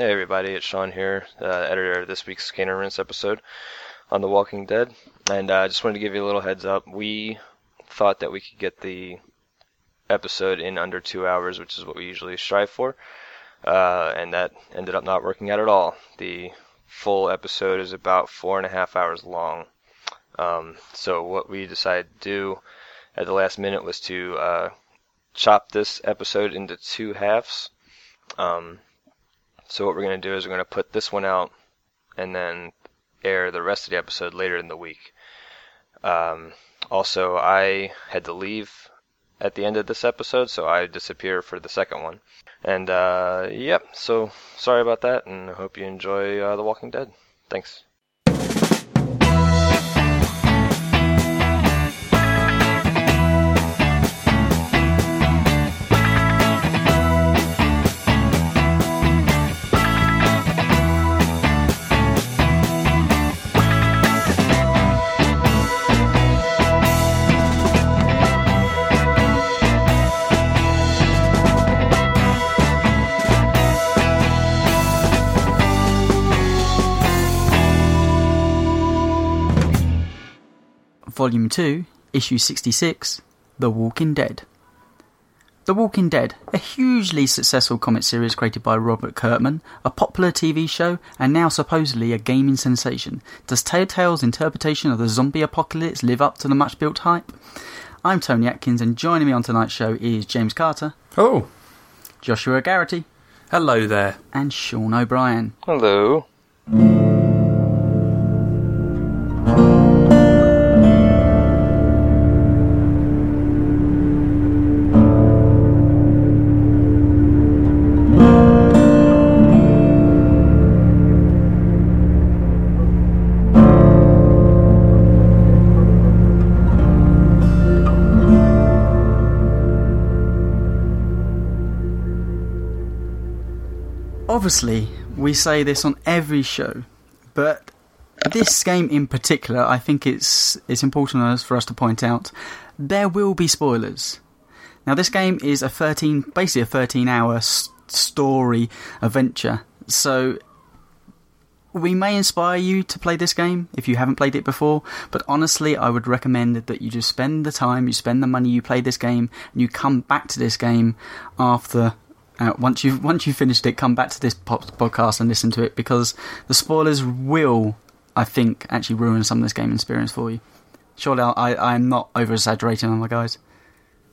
Hey everybody, it's Sean here, uh, editor of this week's and Rinse episode on The Walking Dead, and I uh, just wanted to give you a little heads up. We thought that we could get the episode in under two hours, which is what we usually strive for, uh, and that ended up not working out at all. The full episode is about four and a half hours long. Um, so what we decided to do at the last minute was to uh, chop this episode into two halves. Um, so what we're going to do is we're going to put this one out and then air the rest of the episode later in the week. Um, also, I had to leave at the end of this episode, so I disappear for the second one. And uh, yep, so sorry about that, and I hope you enjoy uh, The Walking Dead. Thanks. Volume 2, Issue 66 The Walking Dead. The Walking Dead, a hugely successful comic series created by Robert Kirkman, a popular TV show, and now supposedly a gaming sensation. Does Telltale's interpretation of the zombie apocalypse live up to the much built hype? I'm Tony Atkins, and joining me on tonight's show is James Carter. Oh. Joshua Garrity. Hello there. And Sean O'Brien. Hello. Obviously, we say this on every show, but this game in particular, I think it's it's important for us to point out there will be spoilers. Now, this game is a thirteen, basically a thirteen-hour s- story adventure, so we may inspire you to play this game if you haven't played it before, but honestly, I would recommend that you just spend the time, you spend the money, you play this game, and you come back to this game after uh, once you've once you've finished it, come back to this podcast and listen to it because the spoilers will, I think, actually ruin some of this game experience for you. Surely, I I'm not over exaggerating on my guys.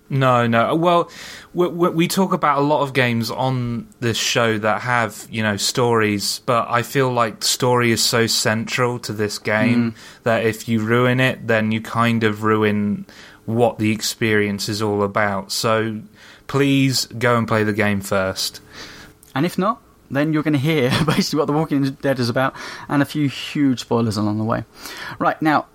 No, no. Well, we, we, talk about a lot of games on this show that have, you know, stories, but I feel like story is so central to this game mm. that if you ruin it, then you kind of ruin what the experience is all about. So please go and play the game first. And if not, then you're going to hear basically what The Walking Dead is about and a few huge spoilers along the way. Right, now,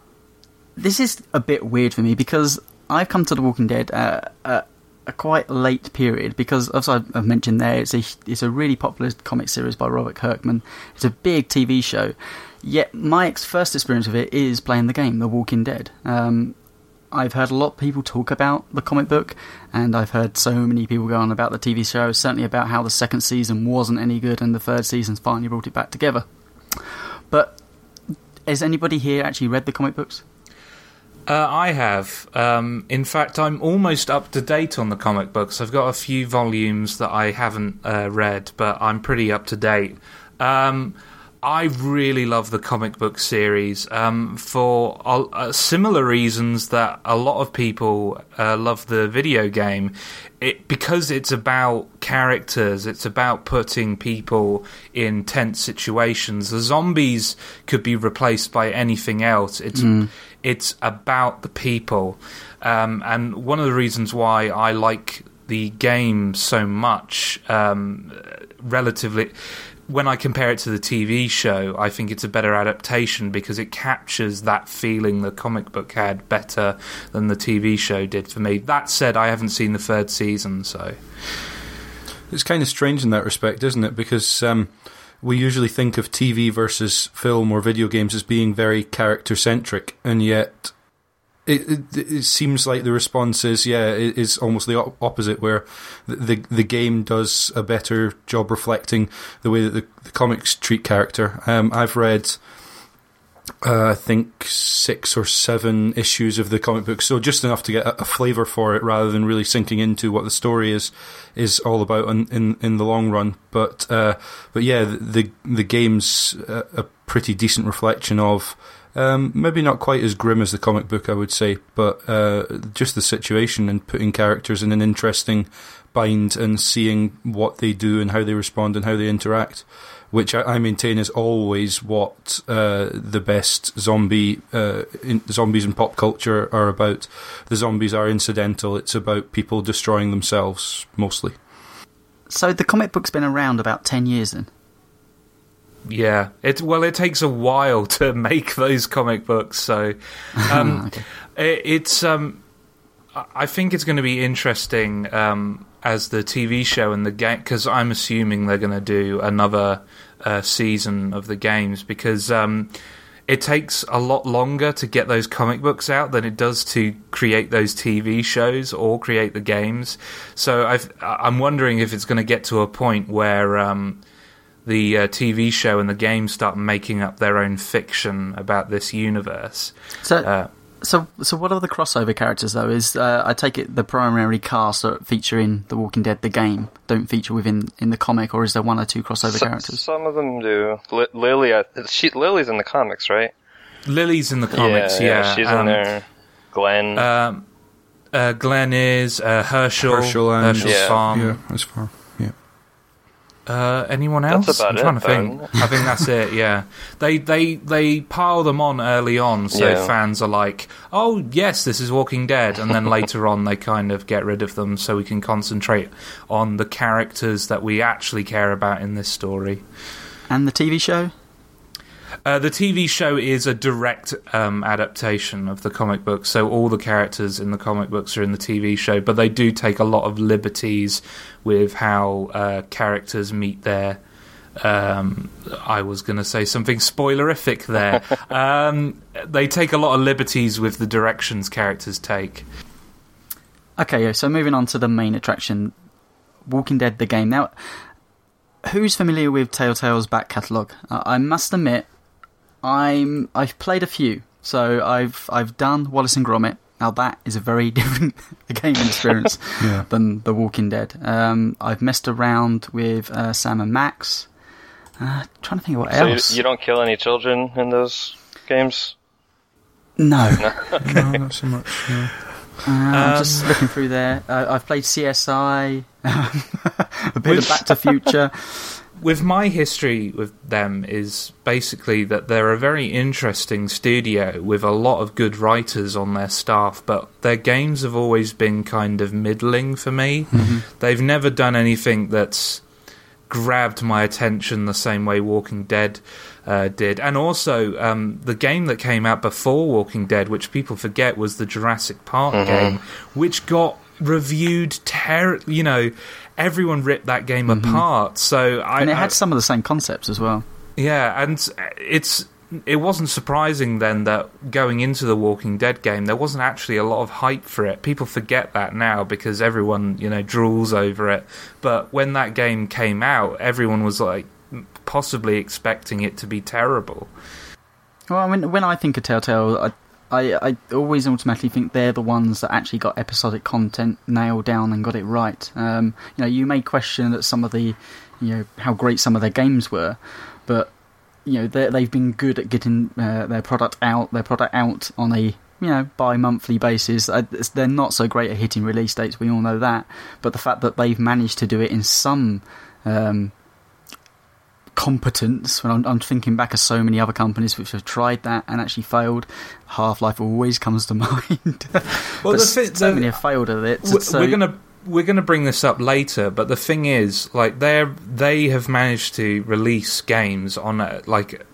this is a bit weird for me because I've come to The Walking Dead at a, a quite late period because, as I've mentioned there, it's a, it's a really popular comic series by Robert Kirkman. It's a big TV show. Yet my first experience of it is playing the game, The Walking Dead. Um, I've heard a lot of people talk about the comic book, and I've heard so many people go on about the TV show, certainly about how the second season wasn't any good and the third season's finally brought it back together. But has anybody here actually read the comic books? Uh, I have. Um, in fact, I'm almost up to date on the comic books. I've got a few volumes that I haven't uh, read, but I'm pretty up to date. Um, I really love the comic book series um, for uh, similar reasons that a lot of people uh, love the video game. It, because it's about characters, it's about putting people in tense situations. The zombies could be replaced by anything else. It's mm. it's about the people, um, and one of the reasons why I like the game so much, um, relatively when I compare it to the TV show, I think it's a better adaptation because it captures that feeling the comic book had better than the TV show did for me. That said, I haven't seen the third season, so. It's kind of strange in that respect, isn't it? Because um, we usually think of TV versus film or video games as being very character centric, and yet it, it, it seems like the response is yeah it is almost the op- opposite where the, the, the game does a better job reflecting the way that the, the comics treat character. Um, I've read uh, I think six or seven issues of the comic book, so just enough to get a, a flavour for it, rather than really sinking into what the story is is all about in in, in the long run. But uh, but yeah, the the game's a, a pretty decent reflection of. Um, maybe not quite as grim as the comic book, I would say, but uh, just the situation and putting characters in an interesting bind and seeing what they do and how they respond and how they interact which I, I maintain is always what uh, the best zombie uh, in, zombies in pop culture are about. The zombies are incidental. It's about people destroying themselves mostly. So the comic book's been around about ten years then. Yeah, it well, it takes a while to make those comic books, so um, okay. it, it's. Um, I think it's going to be interesting um, as the TV show and the game because I'm assuming they're going to do another uh, season of the games because um, it takes a lot longer to get those comic books out than it does to create those TV shows or create the games. So i am wondering if it's going to get to a point where um, the uh, TV show and the game start making up their own fiction about this universe. So. Uh, so, so what are the crossover characters though? Is uh, I take it the primary cast that feature in The Walking Dead, the game, don't feature within in the comic, or is there one or two crossover some, characters? Some of them do. L- Lily, uh, she, Lily's in the comics, right? Lily's in the comics, yeah. yeah. she's um, in there. Glenn. Um, uh, Glenn is uh, Herschel Hershel and Hershel's yeah. farm. Yeah, that's far. Uh, anyone else? That's about I'm trying it, to think. I think that's it. Yeah, they they they pile them on early on, so Yeah. fans are like, "Oh yes, this is Walking Dead," and then later on they kind of get rid of them, so we can concentrate on the characters that we actually care about in this story. And the TV show? Uh, the TV show is a direct um, adaptation of the comic book, so all the characters in the comic books are in the TV show, but they do take a lot of liberties with how uh, characters meet their. Um, I was going to say something spoilerific there. um, they take a lot of liberties with the directions characters take. Okay, so moving on to the main attraction, Walking Dead, the game. Now, who's familiar with Telltale's back catalogue? I must admit, I'm I've played a few. So I've I've done Wallace and Gromit. Now that is a very different gaming experience yeah. than The Walking Dead. Um, I've messed around with uh, Sam and Max. Uh, trying to think of what so else. You, you, don't kill any children in those games? No. no, not so much. No. Uh, um, I'm just looking through there. Uh, I've played CSI, a bit of Back to Future with my history with them is basically that they're a very interesting studio with a lot of good writers on their staff, but their games have always been kind of middling for me. Mm-hmm. They've never done anything that's grabbed my attention the same way Walking Dead uh, did. And also, um, the game that came out before Walking Dead, which people forget, was the Jurassic Park mm-hmm. game, which got reviewed terribly. You know, everyone ripped that game mm-hmm. apart. So I, and it had I, some of the same concepts as well. Yeah, and it's it wasn't surprising then that going into the Walking Dead game, there wasn't actually a lot of hype for it. People forget that now because everyone you know drools over it. But when that game came out, everyone was like possibly expecting it to be terrible. Well, I mean, when I think of Telltale, I, I, I always automatically think they're the ones that actually got episodic content nailed down and got it right. Um, you know, you may question that some of the, you know, how great some of their games were, but you know they've been good at getting uh, their product out, their product out on a you know bi-monthly basis. Uh, they're not so great at hitting release dates. We all know that, but the fact that they've managed to do it in some um, competence. When I'm, I'm, thinking back of so many other companies which have tried that and actually failed, Half Life always comes to mind. well, the fi- so the, many have failed at it. We're, so, we're gonna we're gonna bring this up later, but the thing is, like they they have managed to release games on a, like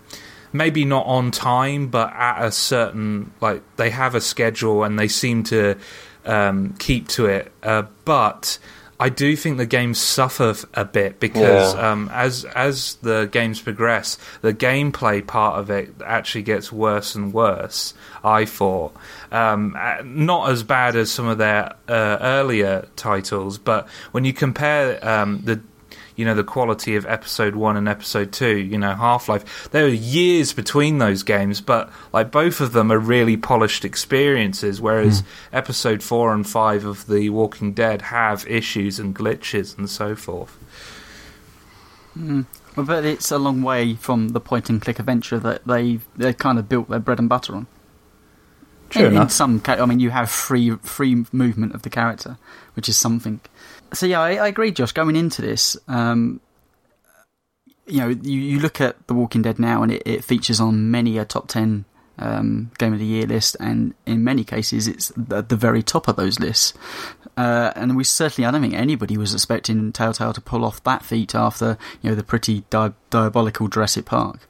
maybe not on time, but at a certain like they have a schedule and they seem to um, keep to it. Uh, but I do think the games suffer a bit because Yeah. um, as as the games progress, the gameplay part of it actually gets worse and worse. I thought um, not as bad as some of their uh, earlier titles, but when you compare um, the you know the quality of episode one and episode two you know half-life there are years between those games but like both of them are really polished experiences whereas hmm. episode four and five of the walking dead have issues and glitches and so forth hmm. Well, but it's a long way from the point and click adventure that they they kind of built their bread and butter on. True in, in enough. some, I mean, you have free free movement of the character, which is something. So yeah, I, I agree, Josh. Going into this, um, you know, you, you look at The Walking Dead now, and it, it features on many a top ten um, game of the year list, and in many cases, it's at the very top of those lists. Uh, and we certainly, I don't think anybody was expecting Telltale to pull off that feat after you know the pretty di- diabolical Jurassic Park.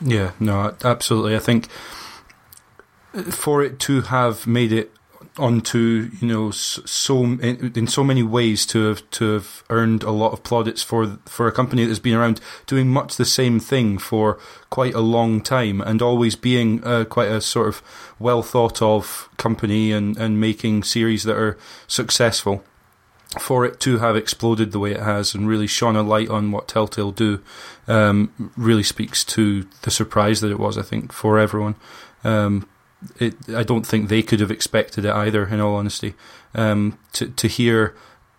Yeah, no, absolutely. I think for it to have made it onto you know so in, in so many ways to have to have earned a lot of plaudits for for a company that's been around doing much the same thing for quite a long time and always being uh, quite a sort of well thought of company and and making series that are successful for it to have exploded the way it has and really shone a light on what Telltale do um, really speaks to the surprise that it was, I think, for everyone. Um, it, I don't think they could have expected it either, in all honesty. Um, to to hear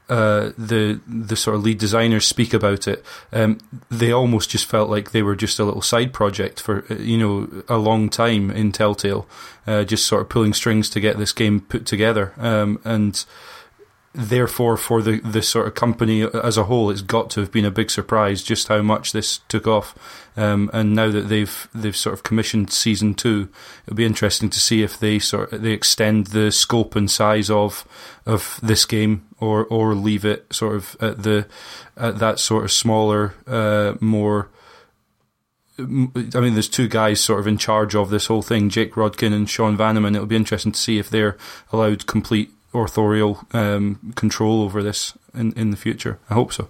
uh, the the sort of lead designers speak about it, um, they almost just felt like they were just a little side project for uh, you know a long time in Telltale, uh, just sort of pulling strings to get this game put together, um, and therefore for the the sort of company as a whole it's got to have been a big surprise just how much this took off um, and now that they've they've sort of commissioned season 2 it'll be interesting to see if they sort they extend the scope and size of of this game or or leave it sort of at the at that sort of smaller uh, more I mean, there's two guys sort of in charge of this whole thing, Jake Rodkin and Sean Vanaman. It'll be interesting to see if they're allowed complete authorial um, control over this in, in the future. I hope so.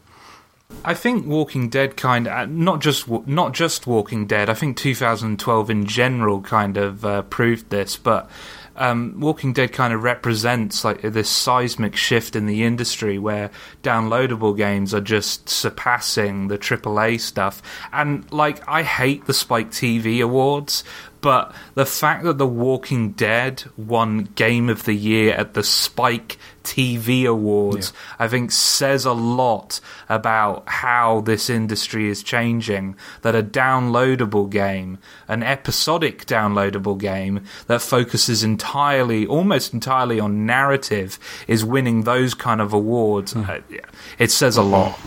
I think Walking Dead kind of not just not just Walking Dead. I think 2012 in general kind of uh, proved this, but um, Walking Dead kind of represents like this seismic shift in the industry where downloadable games are just surpassing the AAA stuff. And like, I hate the Spike TV awards, but the fact that The Walking Dead won Game of the Year at the Spike TV Awards, I think says a lot about how this industry is changing. That a downloadable game, an episodic downloadable game that focuses entirely, almost entirely on narrative, is winning those kind of awards. Uh, yeah, it says a lot.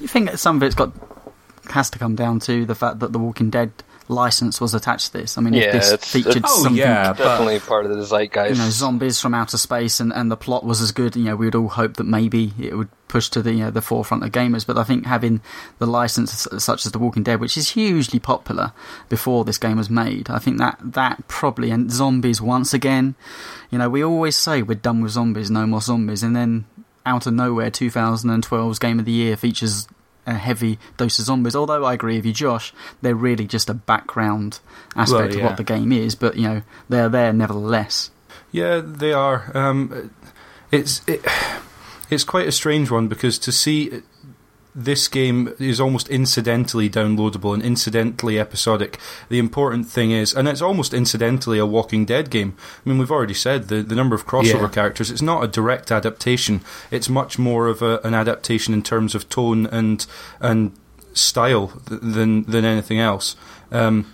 You think that some of it's got has to come down to the fact that the Walking Dead license was attached to this. I mean, Yeah, if this it's- featured it's- Oh, something, yeah. but- Definitely part of the zeitgeist. you know, zombies from outer space, and, and the plot was as good, you know, we would all hope that maybe it would push to the you know, the forefront of gamers. But I think having the license such as The Walking Dead, which is hugely popular before this game was made, I think that that probably and zombies once again. You know, we always say we're done with zombies, no more zombies, and then out of nowhere, 2012's Game of the Year features a heavy dose of zombies. Although I agree with you, Josh, they're really just a background aspect Well, of what the game is. But you know, they're there nevertheless. Yeah, they are. Um, it's it, it's quite a strange one because to see this game is almost incidentally downloadable and incidentally episodic. The important thing is, and it's almost incidentally a Walking Dead game. I mean, we've already said the the number of crossover Yeah. characters. It's not a direct adaptation. It's much more of a, an adaptation in terms of tone and and style th- than than anything else. Um,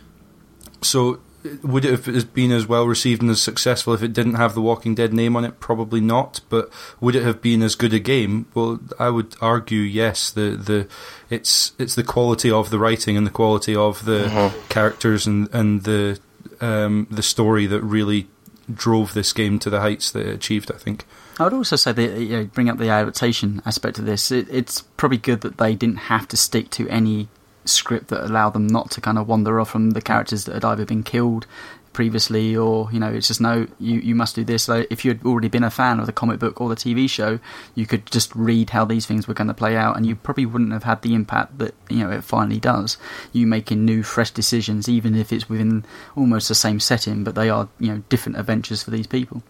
so, would it have been as well received and as successful if it didn't have the Walking Dead name on it? Probably not. But would it have been as good a game? Well, I would argue yes. The the it's it's the quality of the writing and the quality of the characters and and the um, the story that really drove this game to the heights that it achieved. I think. I would also say that you know, bring up the adaptation aspect of this. It, it's probably good that they didn't have to stick to any script that allowed them not to kind of wander off from the characters that had either been killed previously, or you know, it's just no, you you must do this. If you had already been a fan of the comic book or the TV show, you could just read how these things were going to play out, and you probably wouldn't have had the impact that you know it finally does. You making new, fresh decisions, even if it's within almost the same setting, but they are you know different adventures for these people.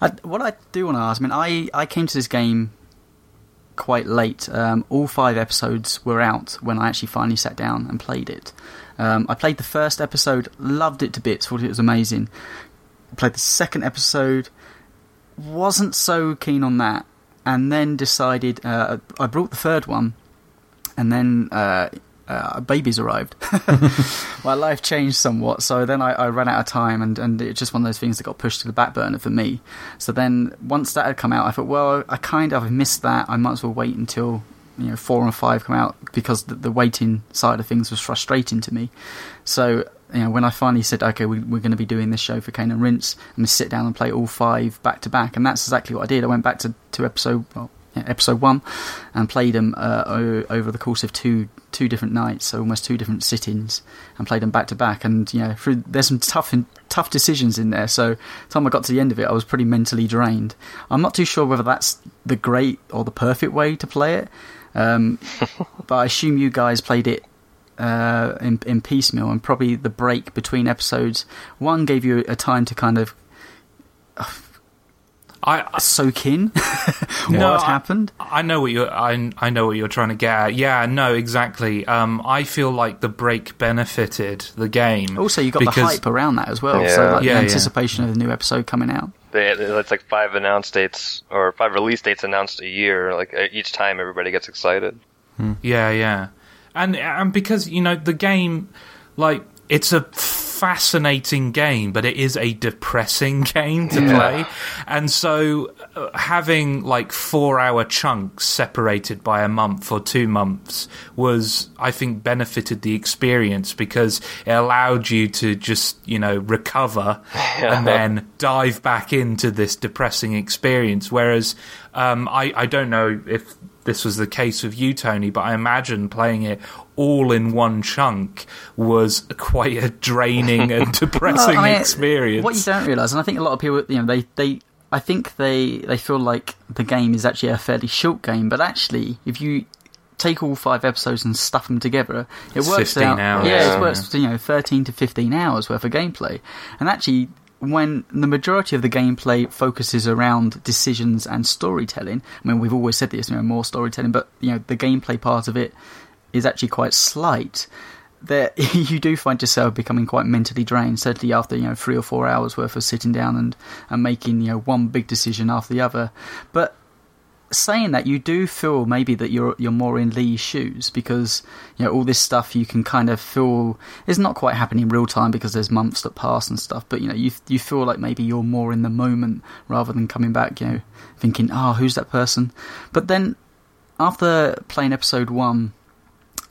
I, what I do want to ask, I mean, I I came to this game quite late. Um, all five episodes were out when I actually finally sat down and played it. Um, I played the first episode, loved it to bits, thought it was amazing. Played the second episode, wasn't so keen on that, and then decided uh, I brought the third one, and then uh, uh, babies arrived. My life changed somewhat, so then I, I, ran out of time, and, and it's just one of those things that got pushed to the back burner for me. So then, once that had come out, I thought, well, I kind of missed that. I might as well wait until you know four and five come out because the, the waiting side of things was frustrating to me. So you know, when I finally said, okay, we, are going to be doing this show for Cane and Rinse, I'm going to sit down and play all five back to back, and that's exactly what I did. I went back to, to episode well, episode one and played them uh, o- over the course of two two different nights, so almost two different sittings, and played them back to back. And you know, through, there's some tough tough decisions in there. So, the time I got to the end of it, I was pretty mentally drained. I'm not too sure whether that's the great or the perfect way to play it. Um, but I assume you guys played it uh, in, in piecemeal, and probably the break between episodes one gave you a time to kind of. I, I soak in what no, happened. I, I, know what you're. I, I know what you're trying to get at. Yeah, no, exactly. Um, I feel like the break benefited the game. Also, you got because, the hype around that as well. Yeah. So, like yeah, the anticipation yeah. of the new episode coming out they it's like five announce dates or five release dates announced a year. Like each time, everybody gets excited. Hmm. Yeah, yeah, and and because you know the game, like it's a fascinating game, but it is a depressing game to yeah. play. And so uh, having like four hour chunks separated by a month or two months was, I think, benefited the experience because it allowed you to just, you know, recover yeah. and then dive back into this depressing experience. Whereas um, I, I don't know if this was the case with you, Tony, but I imagine playing it all in one chunk was quite a draining and depressing well, I mean, experience. What you don't realise, and I think a lot of people, you know, they, they I think they, they feel like the game is actually a fairly short game, but actually, if you take all five episodes and stuff them together, it it's works out. Hours. Yeah, it works. You know, thirteen to fifteen hours worth of gameplay, and actually, when the majority of the gameplay focuses around decisions and storytelling, I mean, we've always said this, you know, more storytelling, but you know, the gameplay part of it is actually quite slight. That you do find yourself becoming quite mentally drained, certainly after you know three or four hours worth of sitting down and, and making you know one big decision after the other. But saying that, you do feel maybe that you're you're more in Lee's shoes because you know all this stuff you can kind of feel is not quite happening in real time because there's months that pass and stuff. But you know you you feel like maybe you're more in the moment rather than coming back, you know, thinking, oh, who's that person? But then after playing episode one.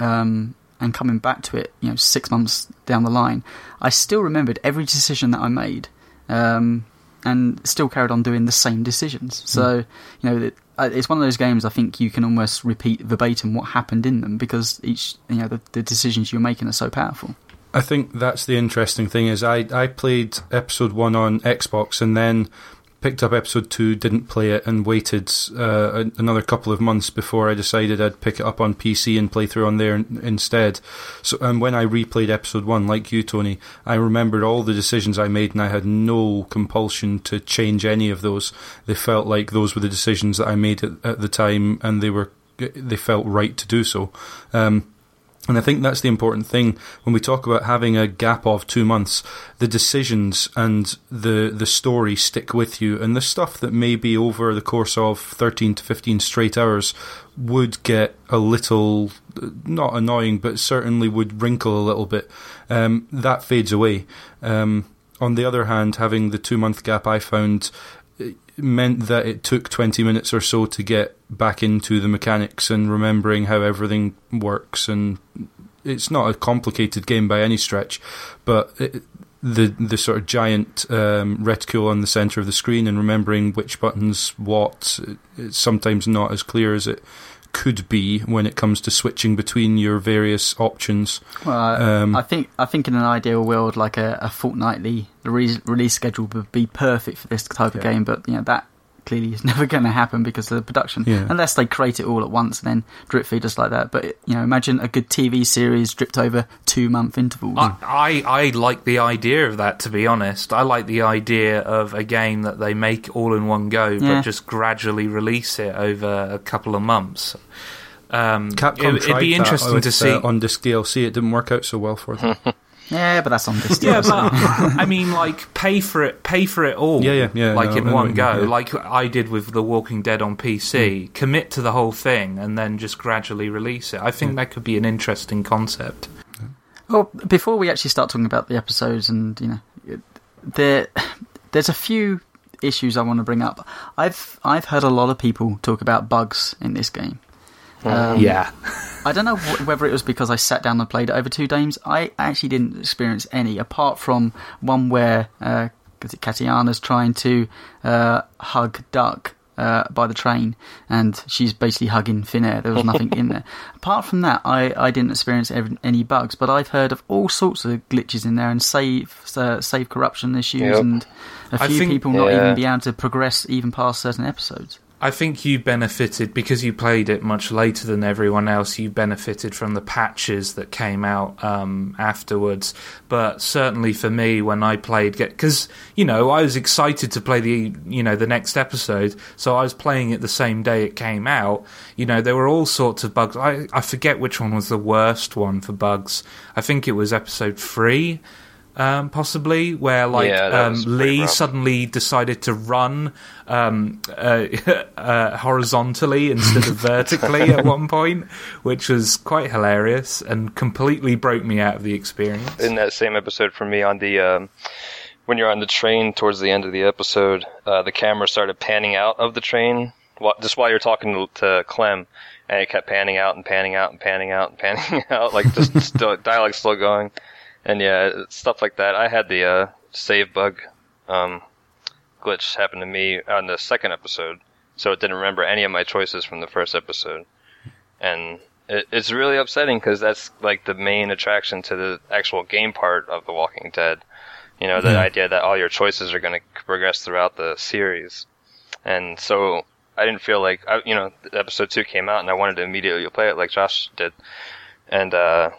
Um, and coming back to it, you know, six months down the line, I still remembered every decision that I made, um, and still carried on doing the same decisions. So, you know, it's one of those games I think you can almost repeat verbatim what happened in them because each you know the, the decisions you're making are so powerful. I think that's the interesting thing is I, I played episode one on Xbox and then picked up episode two, didn't play it, and waited uh, another couple of months before I decided I'd pick it up on PC and play through on there instead. So, and when I replayed episode one, like you, Tony, I remembered all the decisions I made, and I had no compulsion to change any of those. They felt like those were the decisions that I made at, at the time, and they were they felt right to do so. Um, and I think that's the important thing when we talk about having a gap of two months. The decisions and the the story stick with you, and the stuff that may be over the course of thirteen to fifteen straight hours would get a little not annoying, but certainly would wrinkle a little bit. Um, that fades away. Um, on the other hand, having the two month gap, I found meant that it took 20 minutes or so to get back into the mechanics and remembering how everything works. And it's not a complicated game by any stretch, but it, the the sort of giant um, reticule on the center of the screen and remembering which buttons what it's sometimes not as clear as it could be when it comes to switching between your various options. Well, I- Um, I think I think in an ideal world, like a, a fortnightly re- release schedule would be perfect for this type of game. But you know that clearly is never going to happen because of the production, Yeah. unless they create it all at once and then drip feed us like that. But you know, imagine a good TV series dripped over two month intervals. I, I I like the idea of that. To be honest, I like the idea of a game that they make all in one go, Yeah. but just gradually release it over a couple of months. Um, Capcom it, tried would be that interesting with, to see. uh, on disc DLC. It didn't work out so well for them. yeah, but that's on this. yeah, but I mean, like pay for it, pay for it all. Yeah, yeah, yeah, Like no, in I one what go, yeah. like I did with The Walking Dead on PC. Hmm. Commit to the whole thing and then just gradually release it. I think that could be an interesting concept. Well, before we actually start talking about the episodes, and you know, there, there's a few issues I want to bring up. I've I've heard a lot of people talk about bugs in this game. Um, yeah, I don't know wh- whether it was because I sat down and played it over two games. I actually didn't experience any, apart from one where uh, Katjaa's trying to uh, hug Duck uh, by the train, and she's basically hugging thin air. There was nothing in there. Apart from that, I, I didn't experience ev- any bugs, but I've heard of all sorts of glitches in there and save uh, save corruption issues, Yep. and a few think- people not Yeah. even be able to progress even past certain episodes. I think you benefited because you played it much later than everyone else. You benefited from the patches that came out um, afterwards. But certainly for me, when I played, because you know I was excited to play the you know the next episode, so I was playing it the same day it came out. You know there were all sorts of bugs. I I forget which one was the worst one for bugs. I think it was episode three. Um, possibly where like Yeah, um, Lee suddenly decided to run um, uh, uh, horizontally instead of vertically at one point, which was quite hilarious and completely broke me out of the experience. in that same episode for me on the um, when you're on the train towards the end of the episode, uh, the camera started panning out of the train just while you're talking to, to Clem, and it kept panning out and panning out and panning out and panning out, like just still, dialogue still going, and yeah, stuff like that. I had the uh, save bug um, glitch happen to me on the second episode, so it didn't remember any of my choices from the first episode, and it, it's really upsetting because that's like the main attraction to the actual game part of The Walking Dead. You know, the idea that all your choices are going to progress throughout the series, and so I didn't feel like I, you know, episode two came out and I wanted to immediately play it like Josh did, and uh,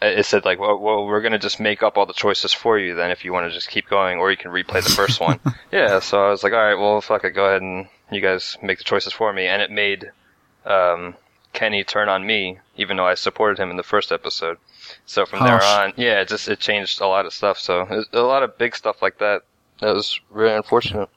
it said like, well, well, we're gonna just make up all the choices for you then if you want to just keep going, or you can replay the first one. yeah, so I was like, all right, well, fuck it, go ahead and you guys make the choices for me, and it made um, Kenny turn on me, even though I supported him in the first episode. So from there on, yeah, it just it changed a lot of stuff. So was a lot of big stuff like that. That was really unfortunate.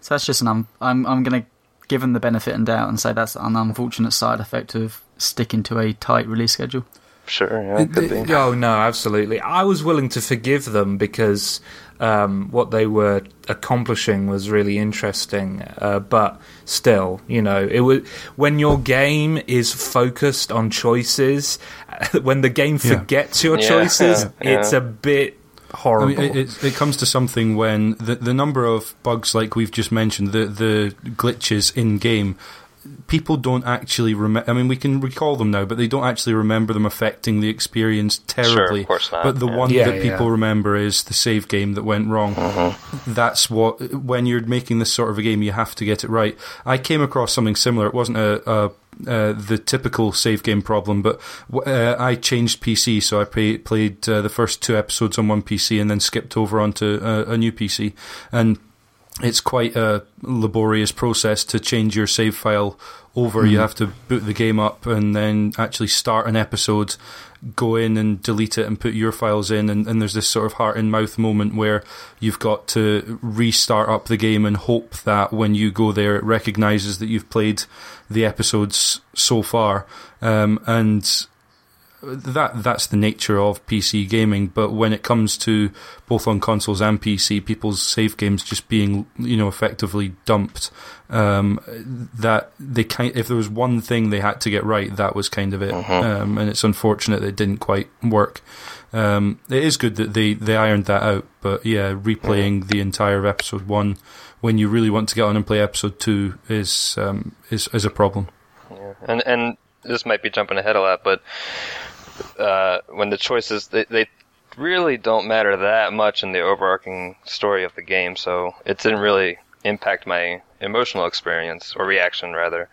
So that's just an. Um, I'm I'm going to give them the benefit and doubt and say that's an unfortunate side effect of sticking to a tight release schedule. Sure, yeah, could be. Oh no, absolutely. I was willing to forgive them because um, what they were accomplishing was really interesting. Uh, but still, you know, it was when your game is focused on choices, when the game Yeah. forgets your Yeah, choices, yeah. it's a bit I horrible. mean, it, it, it comes to something when the the number of bugs, like we've just mentioned, the the glitches in game, people don't actually remember. I mean, we can recall them now, but they don't actually remember them affecting the experience terribly. course not, But the yeah. one Yeah, that people yeah. remember is the save game that went wrong. That's what when you're making this sort of a game, you have to get it right. I came across something similar. It wasn't a. a uh, the typical save game problem, but uh, I changed PC, so I pay, played uh, the first two episodes on one PC and then skipped over onto a, a new PC. And it's quite a laborious process to change your save file over. You have to boot the game up and then actually start an episode, go in and delete it and put your files in. And, and there's this sort of heart and mouth moment where you've got to restart up the game and hope that when you go there, it recognizes that you've played the episodes so far. Um, and that that's the nature of PC gaming. But when it comes to both on consoles and PC, people's save games just being you know effectively dumped, um, that they kind if there was one thing they had to get right, that was kind of it. Um, and it's unfortunate that it didn't quite work. Um, it is good that they they ironed that out, but yeah, replaying the entire episode one when you really want to get on and play episode two is um, is is a problem. And and this might be jumping ahead a lot, but uh, when the choices they, they really don't matter that much in the overarching story of the game, so it didn't really impact my emotional experience or reaction rather.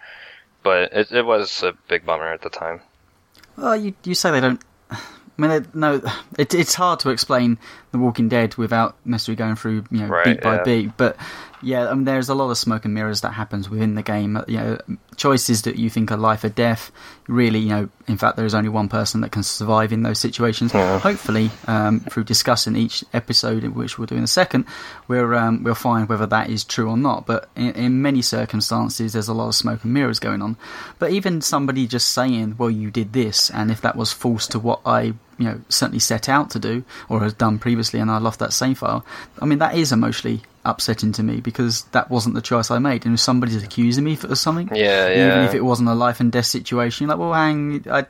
But it, it was a big bummer at the time. Well, you you say they don't. I mean, no, it, it's hard to explain The Walking Dead without necessarily going through you know Right, beat by yeah. beat. But yeah, I mean, there's a lot of smoke and mirrors that happens within the game. You know, choices that you think are life or death. Really, you know, in fact, there is only one person that can survive in those situations. Yeah. Hopefully, um, through discussing each episode, which we'll do in a second, we'll um, we'll find whether that is true or not. But in, in many circumstances, there's a lot of smoke and mirrors going on. But even somebody just saying, "Well, you did this," and if that was false to what I you know certainly set out to do or has done previously, and I lost that save file. I mean, that is emotionally upsetting to me because that wasn't the choice I made. And if somebody's accusing me of something, Yeah, even if it wasn't a life and death situation, you're like, well, hang, I,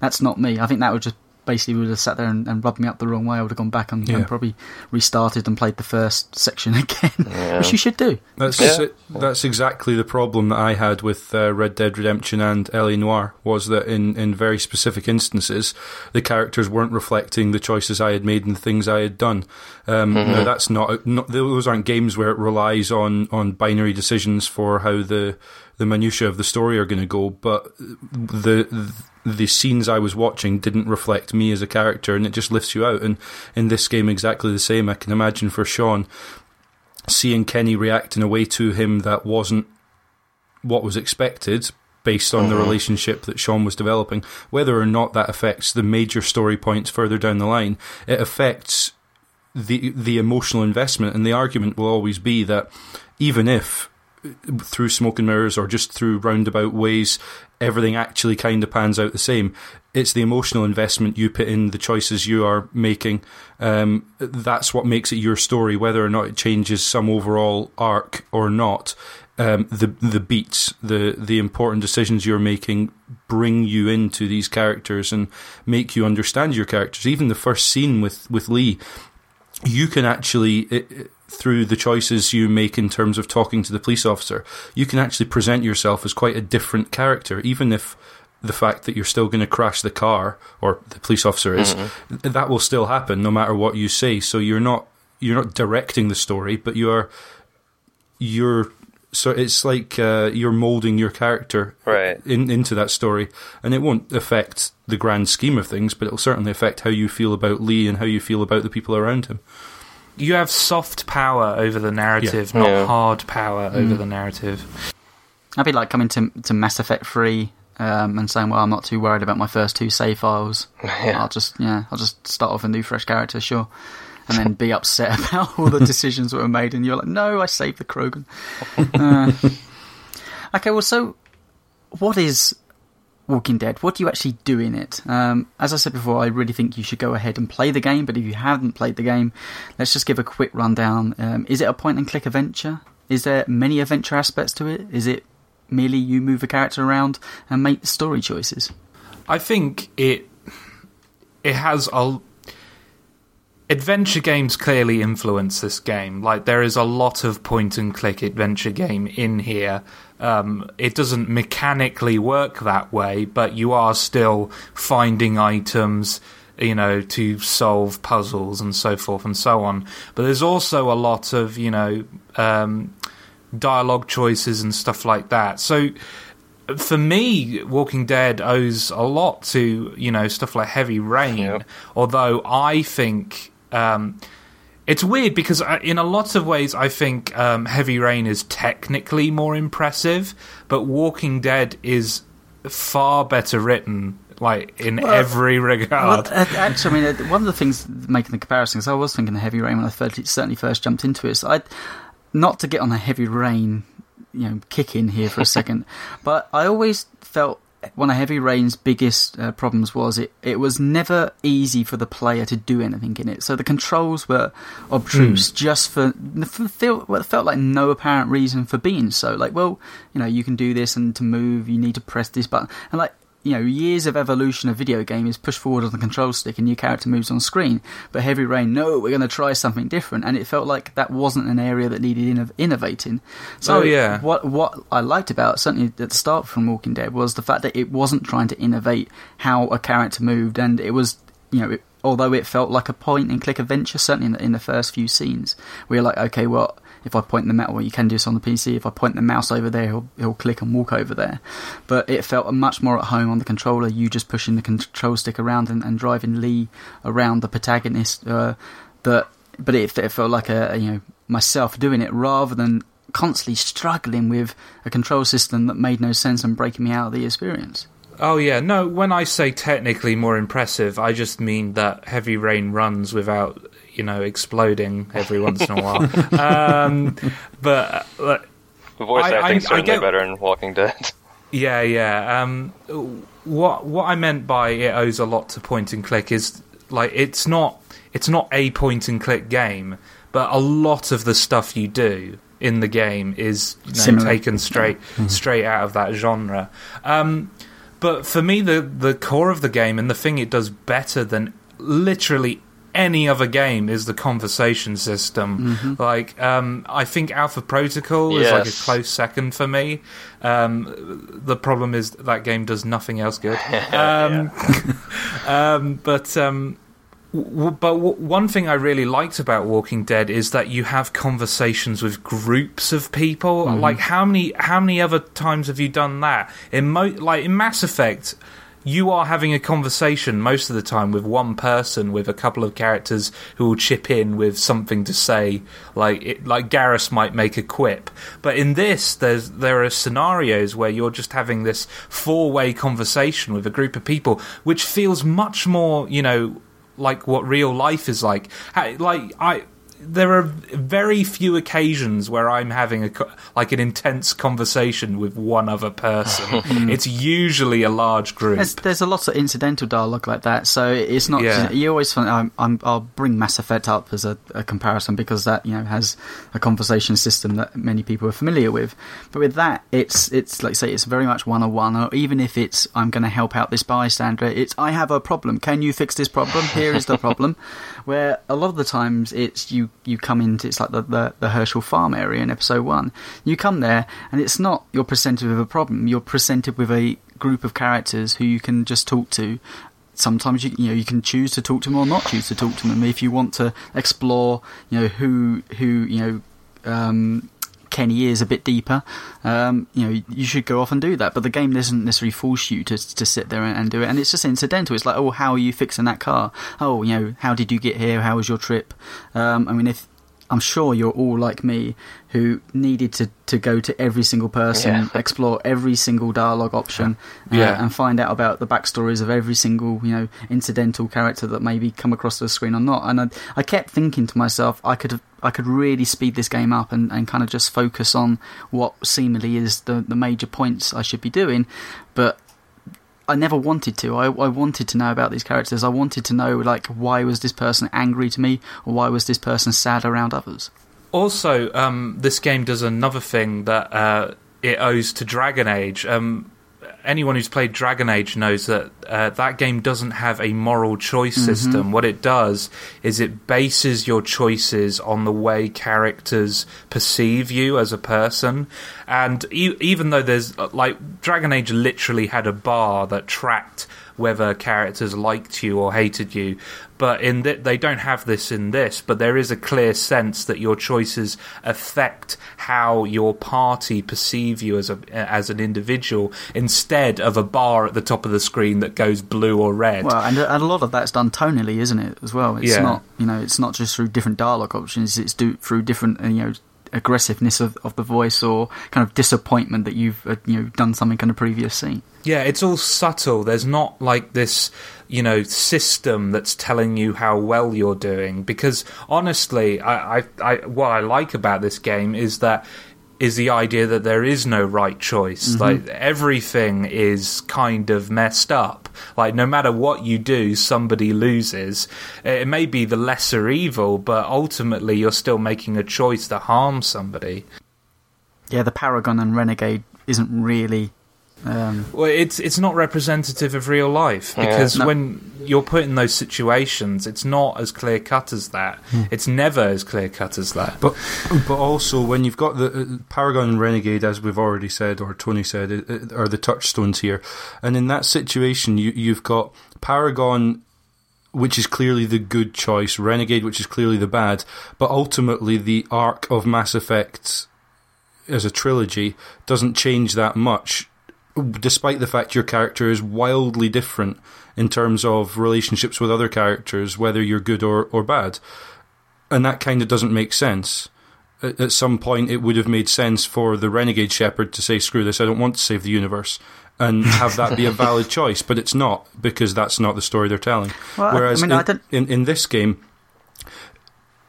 that's not me. I think that would just basically would have sat there and, and rubbed me up the wrong way. I would have gone back and, Yeah. and probably restarted and played the first section again, which you should do. That's Yeah. that's exactly the problem that I had with uh, Red Dead Redemption and L.A. Noire was that in, in very specific instances the characters weren't reflecting the choices I had made and the things I had done. Um, Now that's not, not those aren't games where it relies on on binary decisions for how the the minutia of the story are going to go, but the the scenes I was watching didn't reflect me as a character, and it just lifts you out. And in this game, exactly the same. I can imagine for Sean seeing Kenny react in a way to him that wasn't what was expected based on the mm-hmm. relationship that Sean was developing, whether or not that affects the major story points further down the line, it affects the the emotional investment and the argument will always be that even if through smoke and mirrors or just through roundabout ways everything actually kind of pans out the same. It's the emotional investment you put in the choices you are making. Um, that's what makes it your story whether or not it changes some overall arc or not. Um, the the beats, the the important decisions you're making bring you into these characters and make you understand your characters. Even the first scene with with Lee, you can actually. i i- through the choices you make in terms of talking to the police officer, you can actually present yourself as quite a different character, even if the fact that you're still going to crash the car or the police officer is mm-hmm. that will still happen no matter what you say. So you're not you're not directing the story, but you're you're so it's like uh, you're molding your character Right. in, into that story, and it won't affect the grand scheme of things, but it'll certainly affect how you feel about Lee and how you feel about the people around him. You have soft power over the narrative, Yeah. not Yeah. hard power over the narrative. I'd be like coming to to Mass Effect Three um, and saying, "Well, I'm not too worried about my first two save files. Yeah. I'll just yeah, I'll just start off a new fresh character, sure." And then be upset about all the decisions that were made, and you're like, "No, I saved the Krogan." Uh, okay, well, so what is Walking Dead? What do you actually do in it? Um, as I said before, I really think you should go ahead and play the game. But if you haven't played the game, let's just give a quick rundown. Um, is it a point and click adventure? Is there many adventure aspects to it? Is it merely you move a character around and make story choices? I think it it has a adventure games clearly influence this game. Like there is a lot of point and click adventure game in here. Um, it doesn't mechanically work that way, but you are still finding items, you know, to solve puzzles and so forth and so on. But there's also a lot of you know um, dialogue choices and stuff like that. So for me, Walking Dead owes a lot to you know stuff like Heavy Rain. Yep. Although I think um, it's weird because I- in a lot of ways I think um, Heavy Rain is technically more impressive, but Walking Dead is far better written, like in every regard. Well, uh, actually, I mean, uh, one of the things making the comparison, because I was thinking of Heavy Rain when I first, certainly first jumped into it. So I, not to get on a Heavy Rain, you know, kick in here for a second, but I always felt one of Heavy Rain's biggest uh, problems was it, it was never easy for the player to do anything in it. So the controls were obtruse just for, for feel, well, it felt like no apparent reason for being so. Like, well, you know, you can do this and to move, you need to press this button. And like, you know, years of evolution of video game is push forward on the control stick and your character moves on screen. But Heavy Rain, no, we're going to try something different, and it felt like that wasn't an area that needed inno- innovating. So Oh, yeah. what what I liked about certainly at the start from Walking Dead was the fact that it wasn't trying to innovate how a character moved, and it was you know. It, Although it felt like a point and click adventure, certainly in the, in the first few scenes, we you're like, okay, well, if I point the mouse, well, you can do this on the PC. If I point the mouse over there, he'll, he'll click and walk over there. But it felt much more at home on the controller. You just pushing the control stick around and, and driving Lee around the protagonist. Uh, that, but it, it felt like a, a you know myself doing it rather than constantly struggling with a control system that made no sense and breaking me out of the experience. Oh yeah, no. When I say technically more impressive, I just mean that Heavy Rain runs without you know exploding every once in a while. um, but uh, The voice I- I- acting's I certainly get- better in Walking Dead. yeah, yeah. Um, what what I meant by it owes a lot to point and click is like it's not it's not a point and click game, but a lot of the stuff you do in the game is you know, taken straight straight out of that genre. Um, but for me, the the core of the game and the thing it does better than literally any other game is the conversation system. Like, um, I think Alpha Protocol is like a close second for me. Um, the problem is that game does nothing else good. Um, um, but um, w- but w- one thing I really liked about Walking Dead is that you have conversations with groups of people. Like how many how many other times have you done that? In mo- like in Mass Effect, you are having a conversation most of the time with one person, with a couple of characters who will chip in with something to say. Like it, like Garrus might make a quip, but in this, there's there are scenarios where you're just having this four way conversation with a group of people, which feels much more, you know, like what real life is like. Like I. There are very few occasions where I'm having a like an intense conversation with one other person. Mm. it's usually a large group. There's, there's a lot of incidental dialogue like that, so it's not. Yeah. You always find. I'm, I'm, I'll bring Mass Effect up as a, a comparison because that you know has a conversation system that many people are familiar with. But with that, it's it's like say it's very much one on one, or even if it's I'm going to help out this bystander, it's I have a problem. Can you fix this problem? Here is the problem. Where a lot of the times it's you you come into it's like the, the the Hershel Farm area in episode one. You come there and it's not you're presented with a problem. You're presented with a group of characters who you can just talk to. Sometimes you you know you can choose to talk to them or not choose to talk to them. If you want to explore, you know who who you know um, Kenny is a bit deeper, um, you know you should go off and do that. But the game doesn't necessarily force you to to sit there and, do it, and it's just incidental. It's like, oh, how are you fixing that car? Oh, you know, how did you get here? How was your trip? Um, I mean, if I'm sure you're all like me who needed to, to go to every single person, Yeah. explore every single dialogue option, uh, Yeah. and find out about the backstories of every single you know incidental character that maybe come across the screen or not. And I, I kept thinking to myself, I could I could really speed this game up and, and kind of just focus on what seemingly is the the major points I should be doing, but I never wanted to. I, I wanted to know about these characters. I wanted to know, like, why was this person angry to me, or why was this person sad around others? Also, um, this game does another thing that uh, it owes to Dragon Age. Um, anyone who's played Dragon Age knows that uh, that game doesn't have a moral choice system. What it does is it bases your choices on the way characters perceive you as a person. And e- even though there's uh, like Dragon Age literally had a bar that tracked whether characters liked you or hated you. But in th- they don't have this in this. But there is a clear sense that your choices affect how your party perceive you as a as an individual, instead of a bar at the top of the screen that goes blue or red. Well, and, a- and a lot of that's done tonally, isn't it? As well, it's Yeah. not you know, it's not just through different dialogue options. It's do, through different uh, you know aggressiveness of, of the voice or kind of disappointment that you've uh, you know done something in a previous scene. Yeah, it's all subtle. There's not like this, you know, system that's telling you how well you're doing. Because honestly, I, I, I what I like about this game is that is the idea that there is no right choice. Mm-hmm. Like everything is kind of messed up. Like no matter what you do, somebody loses. It may be the lesser evil, but ultimately you're still making a choice that harms somebody. Yeah, the Paragon and Renegade isn't really Um, Well, it's it's not representative of real life Yeah. because No. when you're put in those situations, it's not as clear cut as that. It's never as clear cut as that. But but also when you've got the uh, Paragon and Renegade, as we've already said, or Tony said, uh, uh, are the touchstones here, and in that situation, you you've got Paragon. Which is clearly the good choice, Renegade, which is clearly the bad, but ultimately the arc of Mass Effect as a trilogy doesn't change that much, despite the fact your character is wildly different in terms of relationships with other characters, whether you're good or, or bad. And that kind of doesn't make sense. At, at some point, it would have made sense for the Renegade Shepard to say, screw this, I don't want to save the universe. And have that be a valid choice, but it's not because that's not the story they're telling. Well, Whereas I mean, I in, in this game,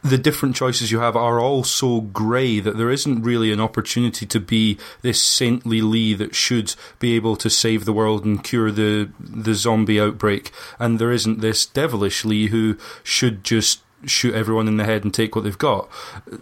the different choices you have are all so grey that there isn't really an opportunity to be this saintly Lee that should be able to save the world and cure the the zombie outbreak, and there isn't this devilish Lee who should just shoot everyone in the head and take what they've got.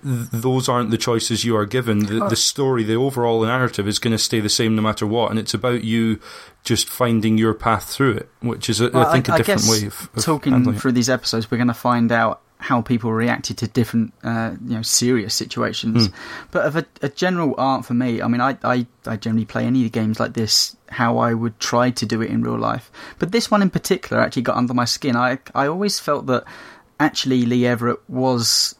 Those aren't the choices you are given. The, oh. the story, the overall narrative is going to stay the same no matter what, and it's about you just finding your path through it, which is, a, Well, I think, a different way of, of talking handling it. through these episodes, we're going to find out how people reacted to different, uh, you know, serious situations. Hmm. But of a, a general art for me, I mean, I, I, I generally play any of the games like this how I would try to do it in real life. But this one in particular actually got under my skin. I, I always felt that actually Lee Everett was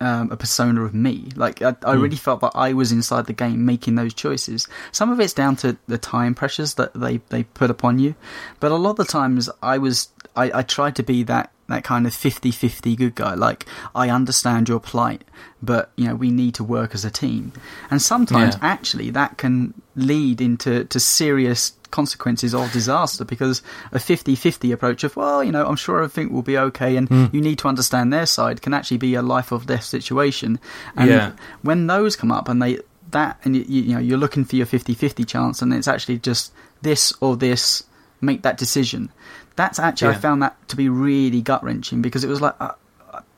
um, a persona of me. Like I, I really felt that I was inside the game making those choices. Some of it's down to the time pressures that they, they put upon you, but a lot of the times I was I, I tried to be that that kind of 50-50 good guy. Like I understand your plight, but you know we need to work as a team. And sometimes Yeah. actually that can lead into to serious consequences of disaster because a 50-50 approach of well you know i'm sure everything will be okay and hmm. you need to understand their side can actually be a life or death situation and Yeah. when those come up and they that and you, you know you're looking for your 50-50 chance and it's actually just this or this make that decision that's actually i found that to be really gut wrenching because it was like uh,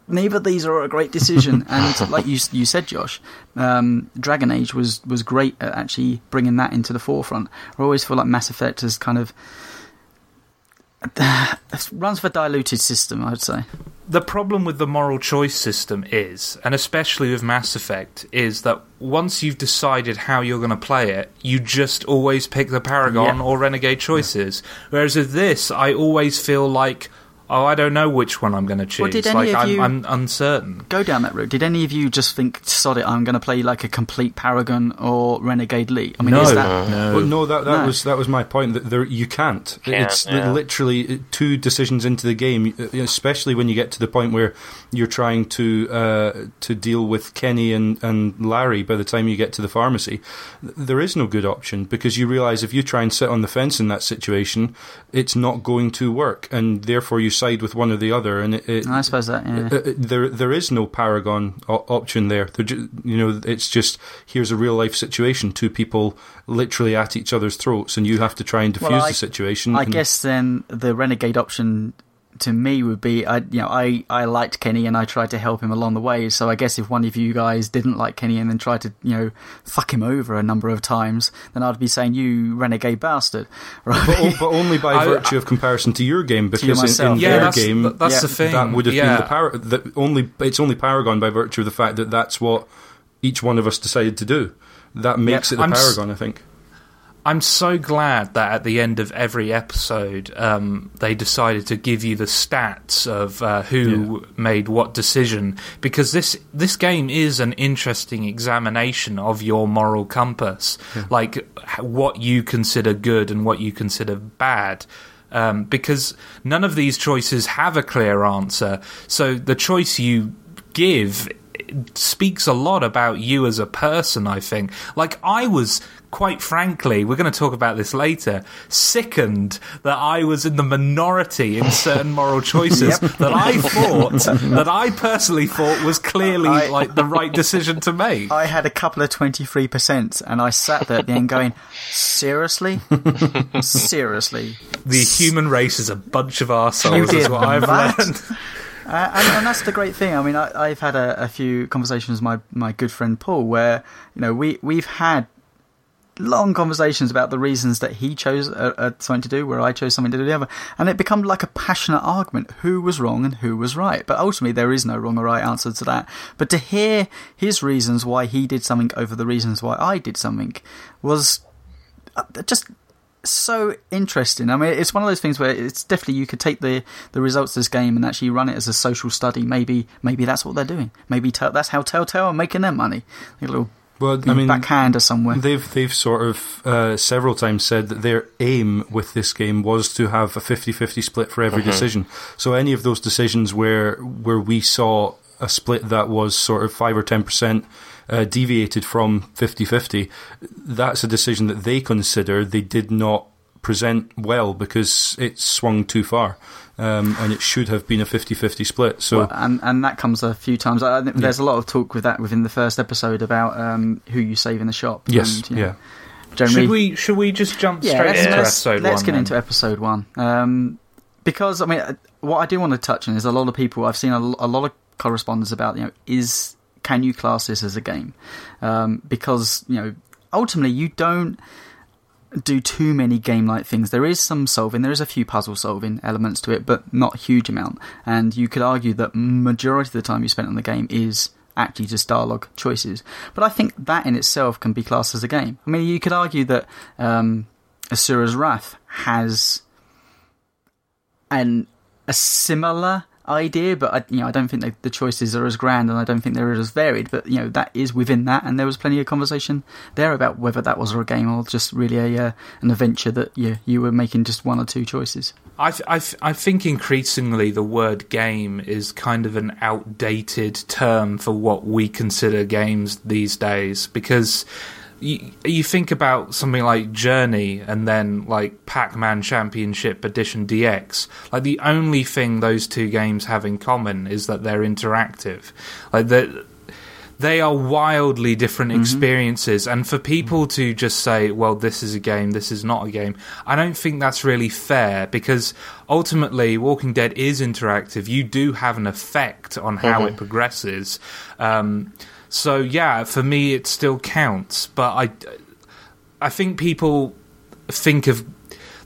neither of these are a great decision. And like you you said josh um, dragon age was was great at actually bringing that into the forefront. I always feel like mass effect has kind of runs for a diluted system i'd say the problem with the moral choice system is, and especially with Mass Effect, is that once you've decided how you're going to play it, you just always pick the Paragon Yeah. or Renegade choices. Whereas with this, I always feel like, oh, I don't know which one I'm going to choose. Well, did any like of I'm, you- I'm uncertain. go down that route. Did any of you just think, sod it, I'm going to play like a complete Paragon or Renegade Lee? I mean, no, is that. no. Well, no, that that No. was that was my point. That there you can't. Can't, it's yeah. literally uh, two decisions into the game, uh, especially when you get to the point where you're trying to uh, to deal with Kenny and, and Larry. By the time you get to the pharmacy, there is no good option because you realise if you try and sit on the fence in that situation, it's not going to work, and therefore you side with one or the other. And it, it, I suppose that, yeah. uh, uh, there there is no paragon o- option there. Ju- you know, it's just here's a real life situation, two people literally at each other's throats, and you have to try and defuse Well, I- the situation. I guess then the renegade option to me would be I you know I I liked Kenny and I tried to help him along the way. So I guess if one of you guys didn't like Kenny and then tried to you know fuck him over a number of times, then I'd be saying you renegade bastard, right? but, but only by I- virtue of comparison to your game, because in, in yeah, their that's, game that's yeah, the thing. that would have yeah. been the power. That only it's only Paragon by virtue of the fact that that's what each one of us decided to do. That makes it the I'm Paragon, I think. I'm so glad that at the end of every episode, um, they decided to give you the stats of uh, who made what decision because this this game is an interesting examination of your moral compass, like what you consider good and what you consider bad. Um, because none of these choices have a clear answer, so the choice you give speaks a lot about you as a person, I think. Like, I was, quite frankly, we're going to talk about this later, sickened that I was in the minority in certain moral choices that I thought, that I personally thought was clearly, I- like, the right decision to make. I had a couple of twenty three percent, and I sat there at the end going, seriously, seriously. The human race is a bunch of arseholes, is what I've learned. Uh, and, and that's the great thing. I mean, I, I've had a, a few conversations with my, my good friend Paul, where you know we we've had long conversations about the reasons that he chose uh, uh, something to do, where I chose something to do the other, and it became like a passionate argument who was wrong and who was right. But ultimately, there is no wrong or right answer to that. But to hear his reasons why he did something over the reasons why I did something was uh, just so interesting. I mean, it's one of those things where it's definitely you could take the, the results of this game and actually run it as a social study. Maybe maybe that's what they're doing. Maybe that's how Telltale are making their money. A little well, I mean, backhand or somewhere. They've they've sort of uh, several times said that their aim with this game was to have a 50-50 split for every mm-hmm. decision. So any of those decisions where where we saw a split that was sort of five or ten percent uh, deviated from 50-50, that's a decision that they consider they did not present well because it swung too far. Um, and it should have been a 50-50 split. So, well, and and that comes a few times. I think there's yeah. a lot of talk with that within the first episode about um, who you save in the shop. Yes, and, yeah. Generally, should we should we just jump yeah, straight into episode one? let's one? get then? into episode one. Um, because I mean, uh, what I do want to touch on is a lot of people. I've seen a, a lot of correspondence about you know is can you class this as a game? Um, because you know ultimately you don't do too many game-like things. There is some solving, there is a few puzzle solving elements to it, but not huge amount. And you could argue that majority of the time you spent on the game is actually just dialogue choices. But I think that in itself can be classed as a game. I mean, you could argue that um, Asura's Wrath has an a similar idea, but I, you know, I don't think they, the choices are as grand, and I don't think they're as varied. But you know, that is within that, and there was plenty of conversation there about whether that was a game or just really a uh, an adventure that you you were making just one or two choices. I, I, I think increasingly the word game is kind of an outdated term for what we consider games these days because you, you think about something like Journey and then like Pac Man Championship Edition DX. Like the only thing those two games have in common is that they're interactive. Like that. They are wildly different mm-hmm. experiences, and for people to just say, "Well, this is a game, this is not a game," I don't think that's really fair because ultimately, Walking Dead is interactive. You do have an effect on how mm-hmm. it progresses. Um, so yeah, for me it still counts, but I I think people think of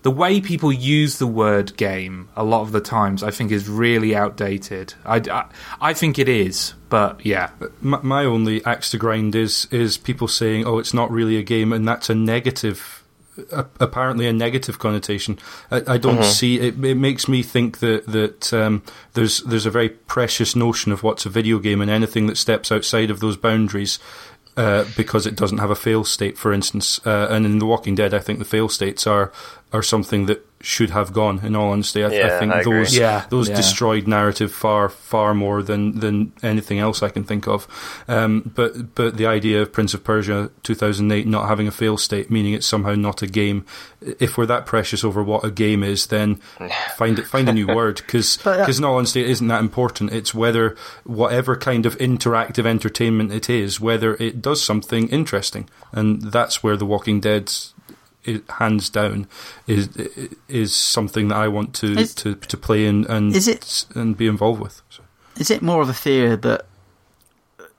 the way people use the word game a lot of the times I think is really outdated. I, I, I think it is, but yeah. My, my, only axe to grind is is people saying, "Oh, it's not really a game," and that's a negative apparently a negative connotation. I, I don't mm-hmm. see it. It makes me think that that um, there's there's a very precious notion of what's a video game, and anything that steps outside of those boundaries. Uh, because it doesn't have a fail state, for instance, uh, and in The Walking Dead, I think the fail states are are something that should have gone. In all honesty, I, yeah, I think I those yeah, those yeah. destroyed narrative far far more than than anything else I can think of. Um, but but the idea of Prince of Persia 2008 not having a fail state, meaning it's somehow not a game. If we're that precious over what a game is, then find it find a new word because because uh, in all honesty, it isn't that important. It's whether whatever kind of interactive entertainment it is, whether it does something interesting, and that's where The Walking Hands down is is something that I want to is, to, to play and and is it, and be involved with. So. Is it more of a fear that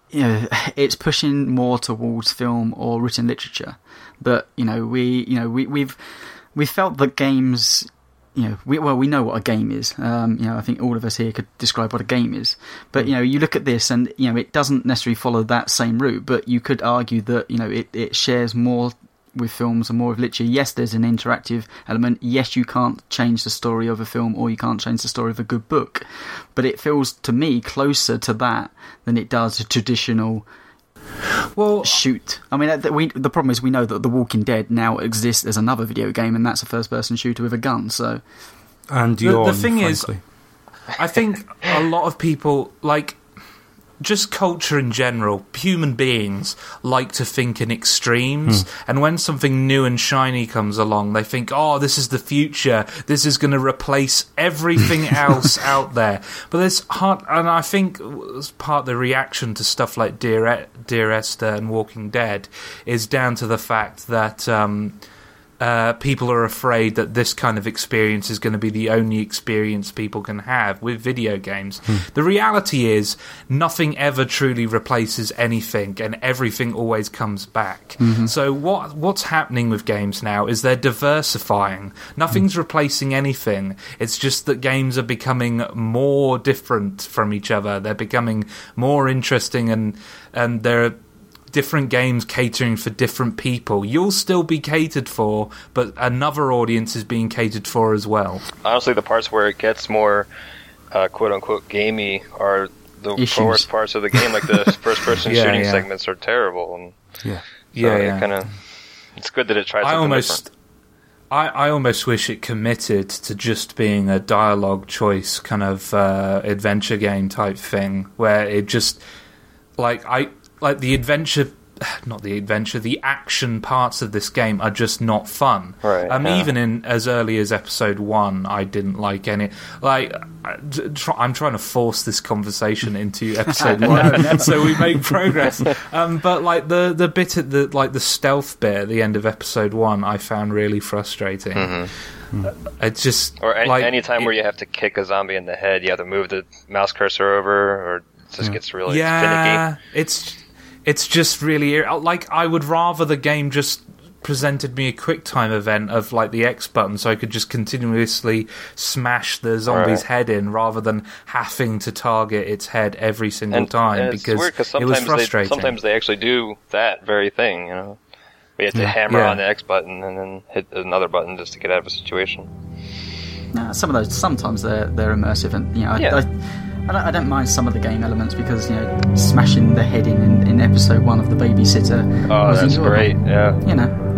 you know it's pushing more towards film or written literature? But you know we you know we we've we felt that games you know, we, well, we know what a game is. Um, you know, I think all of us here could describe what a game is. But you know, you look at this, and you know, it doesn't necessarily follow that same route. But you could argue that you know, it, it shares more with films and more with literature. Yes, there's an interactive element. Yes, you can't change the story of a film or you can't change the story of a good book. But it feels to me closer to that than it does a traditional well shoot. I mean, we, the problem is we know that The Walking Dead now exists as another video game, and that's a first-person shooter with a gun. So, and the, the thing frankly. is, I think a lot of people like just culture in general, human beings like to think in extremes. Mm. And when something new and shiny comes along, they think, oh, this is the future. This is going to replace everything else out there. But there's hard, and I think part of the reaction to stuff like Dear, Dear Esther and Walking Dead is down to the fact that. Um, uh, people are afraid that this kind of experience is going to be the only experience people can have with video games. Hmm. The reality is, nothing ever truly replaces anything, and everything always comes back. Mm-hmm. So, what what's happening with games now is they're diversifying. Nothing's hmm. replacing anything. It's just that games are becoming more different from each other. They're becoming more interesting, and and they're different games catering for different people. You'll still be catered for, but another audience is being catered for as well. Honestly, the parts where it gets more uh, "quote unquote" gamey are the Issues. worst parts of the game. Like the first-person Yeah, shooting yeah. segments are terrible, and Yeah. so Yeah, yeah. kind of. It's good that it tries. I almost, I, I almost wish it committed to just being a dialogue choice kind of uh, adventure game type thing, where it just like I like the adventure. Not the adventure, the action parts of this game are just not fun. Right, Um, yeah. Even in as early as episode one, I didn't like any. Like, I- d- try- I'm trying to force this conversation into episode one, so we make progress. Um, but like the the bit at the like the stealth bit at the end of episode one, I found really frustrating. It's just Mm-hmm. Or any, like, any time it- where you have to kick a zombie in the head, you have to move the mouse cursor over, or it just gets really yeah, finicky. it's it's just really like I would rather the game just presented me a quick time event of like the X button so I could just continuously smash the zombie's Right. head in rather than having to target its head every single And, time and because weird because it was sometimes they frustrating. sometimes they actually do that very thing. You know, we have to hammer Yeah. on the X button and then hit another button just to get out of a situation. Nah, some of those sometimes they're they're immersive, and you know, Yeah. I, I, don't, I don't mind some of the game elements because you know, smashing the head in in, in episode one of the babysitter. Oh, was that's enjoyable. great! Yeah. You know,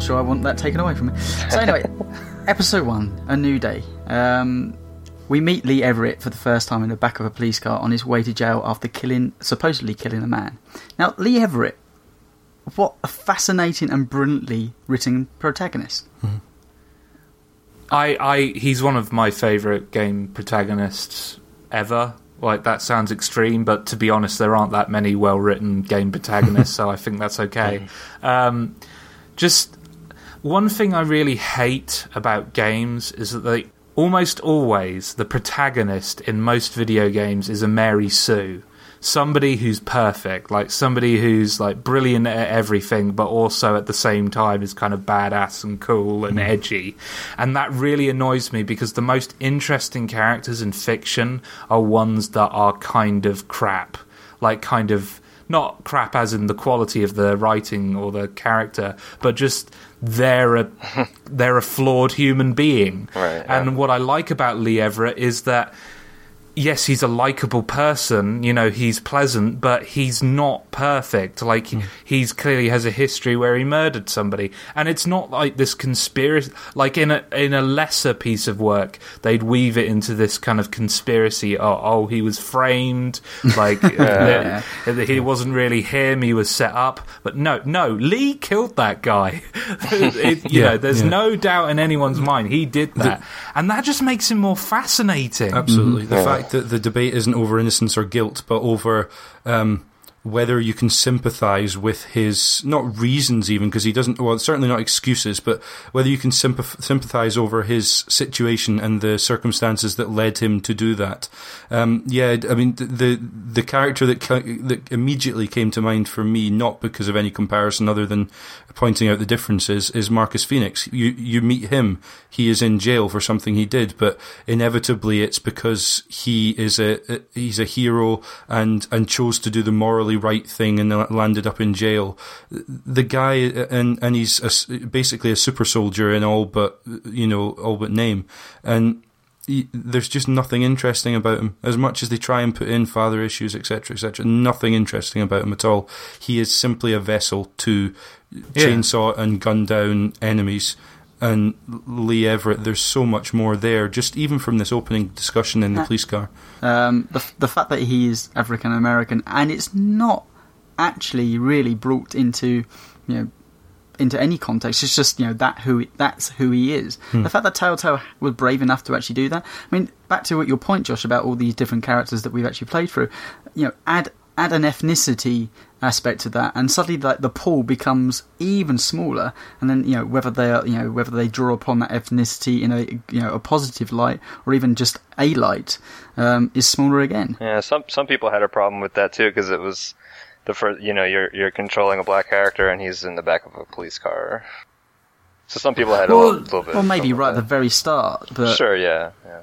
not sure I want that taken away from me. So anyway, episode one, a new day. Um, we meet Lee Everett for the first time in the back of a police car on his way to jail after killing, supposedly killing a man. Now, Lee Everett, what a fascinating and brilliantly written protagonist. I, I he's one of my favorite game protagonists ever. Like that sounds extreme, but to be honest, there aren't that many well written game protagonists, so I think that's okay. Um, just one thing I really hate about games is that they almost always the protagonist in most video games is a Mary Sue. Somebody who's perfect, like somebody who's like brilliant at everything, but also at the same time is kind of badass and cool and hmm. edgy. And that really annoys me because the most interesting characters in fiction are ones that are kind of crap, like kind of not crap as in the quality of the writing or the character, but just they're a they're a flawed human being. Right, And what I like about Lee Everett is that yes, he's a likable person. You know, he's pleasant, but he's not perfect. Like he he's clearly has a history where he murdered somebody, and it's not like this conspiracy. Like in a in a lesser piece of work, they'd weave it into this kind of conspiracy. Oh, oh he was framed. Like uh, that he wasn't really him. He was set up. But no, no, Lee killed that guy. It- you Yeah, know, there's yeah. no doubt in anyone's mind he did that, and that just makes him more fascinating. Absolutely. The Yeah. fact the debate isn't over innocence or guilt, but over um, whether you can sympathise with his not reasons even because he doesn't. Well, certainly not excuses, but whether you can sympathise over his situation and the circumstances that led him to do that. Um, yeah, I mean the the, character that that immediately came to mind for me, not because of any comparison other than pointing out the differences, is Marcus Phoenix. You you meet him, he is in jail for something he did, but inevitably it's because he is a he's a hero and and chose to do the morally right thing and landed up in jail. The guy and and he's a basically a super soldier in all but you know all but name and. he- There's just nothing interesting about him. As much as they try and put in father issues, etc., etc., nothing interesting about him at all. He is simply a vessel to Yeah. chainsaw and gun down enemies. And Lee Everett, there's so much more there. Just even from this opening discussion in the police car. Um, the the fact that he is African American and it's not actually really brought into you know into any context. It's just you know that who that's who he is. The fact that Telltale was brave enough to actually do that. I mean, back to what your point, Josh, about all these different characters that we've actually played through. You know, add add an ethnicity aspect to that, and suddenly like the pool becomes even smaller. And then you know whether they are you know whether they draw upon that ethnicity in a you know a positive light or even just a light um, is smaller again. Yeah, some some people had a problem with that too because it was the first. You know, you're you're controlling a black character and he's in the back of a police car. So some people had a Well, little, little bit. well, maybe right at the very start, but Sure, yeah, yeah.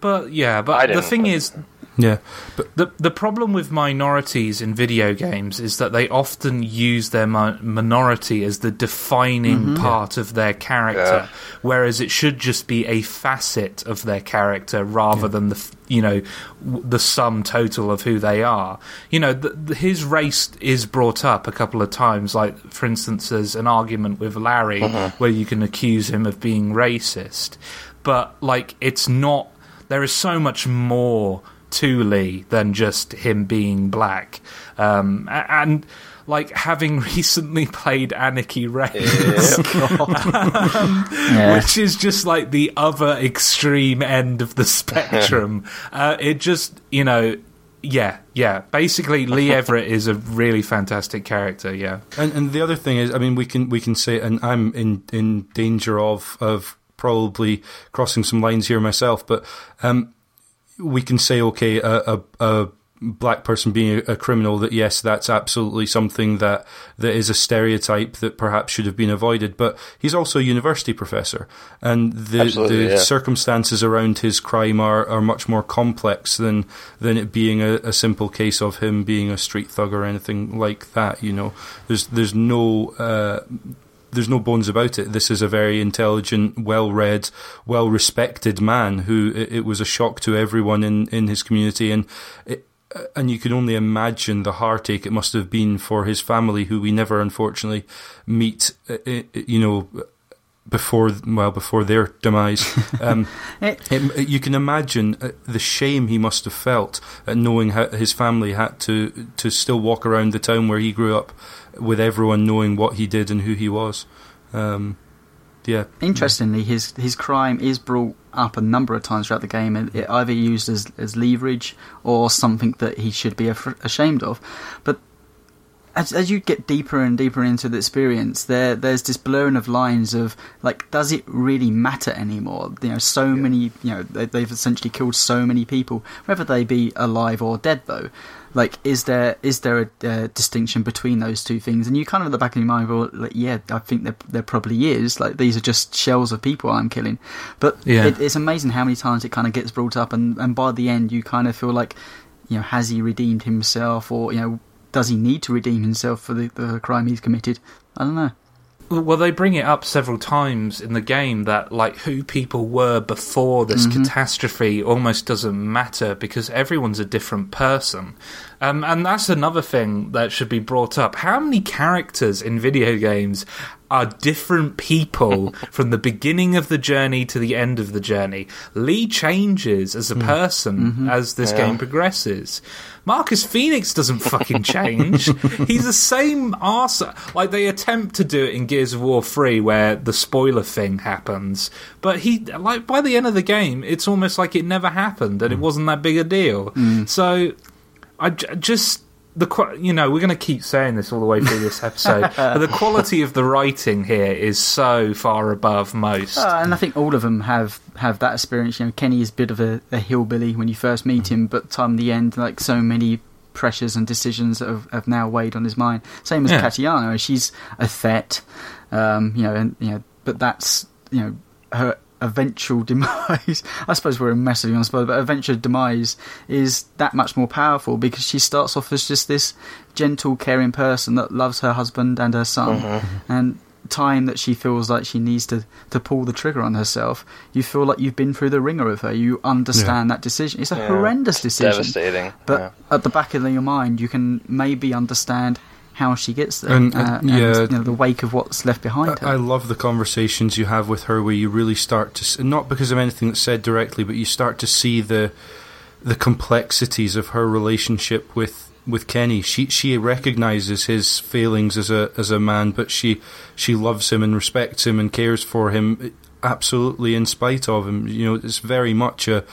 But yeah, I but the thing but- is, Yeah, but the the problem with minorities in video games is that they often use their mi- minority as the defining mm-hmm. part of their character, Yeah. whereas it should just be a facet of their character rather than the you know w- the sum total of who they are. You know, the, the, his race is brought up a couple of times, like for instance, there's an argument with Larry mm-hmm. where you can accuse him of being racist, but like it's not. There is so much more to Lee than just him being black. Um, and like having recently played Anarchy Reigns, yeah. which is just like the other extreme end of the spectrum. uh, it just, you know, yeah, yeah. Basically, Lee Everett is a really fantastic character. Yeah, And, and the other thing is, I mean, we can we can say, and I'm in in danger of of probably crossing some lines here myself, but um, we can say, okay, a, a, a black person being a, criminal, that yes, that's absolutely something that that is a stereotype that perhaps should have been avoided. But he's also a university professor, and the Absolutely, the yeah. circumstances around his crime are, are much more complex than than it being a, a simple case of him being a street thug or anything like that. You know, there's there's no. Uh, there's no bones about it. This is a very intelligent, well-read, well-respected man who it, it was a shock to everyone in, in his community, and it, and you can only imagine the heartache it must have been for his family, who we never unfortunately meet. uh, uh, You know, before well before their demise. Um, It- you can imagine uh, the shame he must have felt at knowing how his family had to to still walk around the town where he grew up with everyone knowing what he did and who he was. Um, yeah, Interestingly, his his crime is brought up a number of times throughout the game, and it either used as as leverage or something that he should be af- ashamed of. But as as you get deeper and deeper into the experience, there there's this blurring of lines of like, does it really matter anymore? You know, so many, you know, they, they've essentially killed so many people, whether they be alive or dead, though. Like, is there is there a uh, distinction between those two things? And you kind of at the back of your mind go, like, yeah, I think there there probably is. Like, these are just shells of people I'm killing. But Yeah. it, it's amazing how many times it kind of gets brought up, and and by the end, you kind of feel like, you know, has he redeemed himself, or you know, does he need to redeem himself for the, the crime he's committed? I don't know. Well, they bring it up several times in the game that like who people were before this Mm-hmm. catastrophe almost doesn't matter because everyone's a different person. Um, and that's another thing that should be brought up. How many characters in video games are different people from the beginning of the journey to the end of the journey? Lee changes as a hmm. person mm-hmm. as this game progresses. Marcus Phoenix doesn't fucking change. He's the same arse. Like they attempt to do it in Gears of War 3 where the spoiler thing happens. But he, like, by the end of the game, it's almost like it never happened and it hmm. wasn't that big a deal. Hmm. So, I j- just. The you know we're going to keep saying this all the way through this episode, but the quality of the writing here is so far above most. Uh, and I think all of them have, have that experience. You know, Kenny is a bit of a, a hillbilly when you first meet him, but time the end, like so many pressures and decisions that have, have now weighed on his mind. Same as Yeah. Katjaa, she's a Thet, um, you know, and you know, but that's you know her eventual demise. I suppose we're massively on spot, but eventual demise is that much more powerful because she starts off as just this gentle, caring person that loves her husband and her son, mm-hmm. and time that she feels like she needs to, to pull the trigger on herself, you feel like you've been through the ringer with her. You understand that decision. It's a Yeah. horrendous decision. Devastating. But yeah. at the back of your mind, you can maybe understand how she gets there, And, uh, and yeah. you know, the wake of what's left behind her. I love the conversations you have with her where you really start to, s- not because of anything that's said directly, but you start to see the the complexities of her relationship with with Kenny. She she recognizes his failings as a as a man, but she she loves him and respects him and cares for him absolutely in spite of him. You know, it's very much a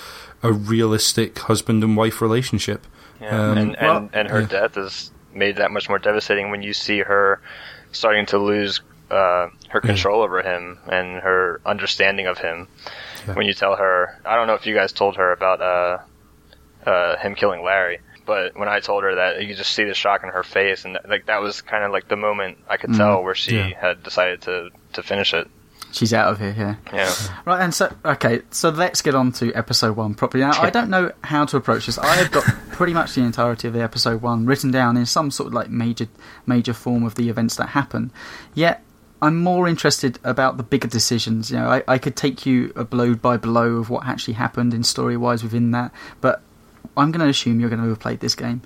a realistic husband and wife relationship. Yeah, Um, and well- and, and her yeah. death is made that much more devastating when you see her starting to lose uh, her control over him and her understanding of him. Yeah. When you tell her, I don't know if you guys told her about uh, uh, him killing Larry, but when I told her that, you could just see the shock in her face, and like that was kind of like the moment I could tell where she Yeah. had decided to to finish it. She's out of here, yeah. Yeah, Right, and so okay, so let's get on to episode one properly. Now, I don't know how to approach this. I have got pretty much the entirety of the episode one written down in some sort of like major, major form of the events that happen. Yet, I'm more interested about the bigger decisions. You know, I, I could take you a blow by blow of what actually happened in story wise within that, but I'm going to assume you're going to have played this game.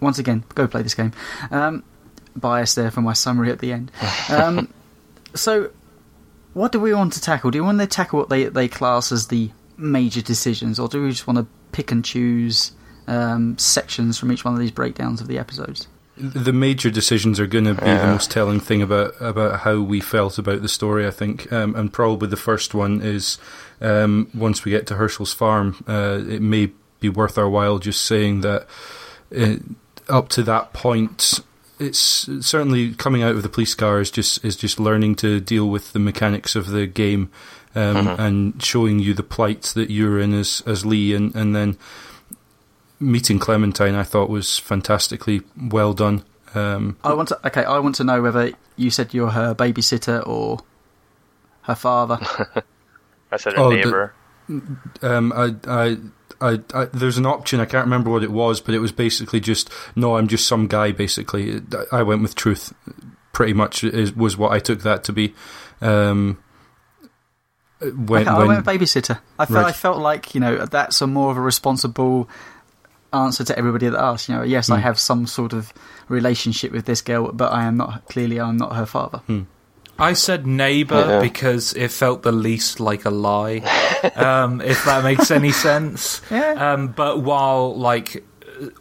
Once again, go play this game. Um, bias there for my summary at the end. Um, so what do we want to tackle? Do we want to tackle what they, they class as the major decisions, or do we just want to pick and choose um, sections from each one of these breakdowns of the episodes? the major decisions are going to be the most telling thing about about how we felt about the story. I think, um, and probably the first one is um, once we get to Hershel's farm. Uh, it may be worth our while just saying that uh, up to that point. It's certainly coming out of the police car is just is just learning to deal with the mechanics of the game, um, and showing you the plight that you're in as as Lee, and, and then meeting Clementine. I thought was fantastically well done. Um, I want to. Okay, I want to know whether you said you're her babysitter or her father. I said her Oh, the- neighbor. Um, I, I, I, I, there's an option. I can't remember what it was, but it was basically just no. I'm just some guy. Basically, I went with truth. Pretty much is, was what I took that to be. Um, when, okay, I when- went babysitter. I felt Right. I felt like you know that's a more of a responsible answer to everybody that asks. You know, yes, I Hmm. have some sort of relationship with this girl, but I am not clearly I'm not her father. Hmm. I said neighbour Yeah. because it felt the least like a lie, um, if that makes any sense. Yeah. Um, but while like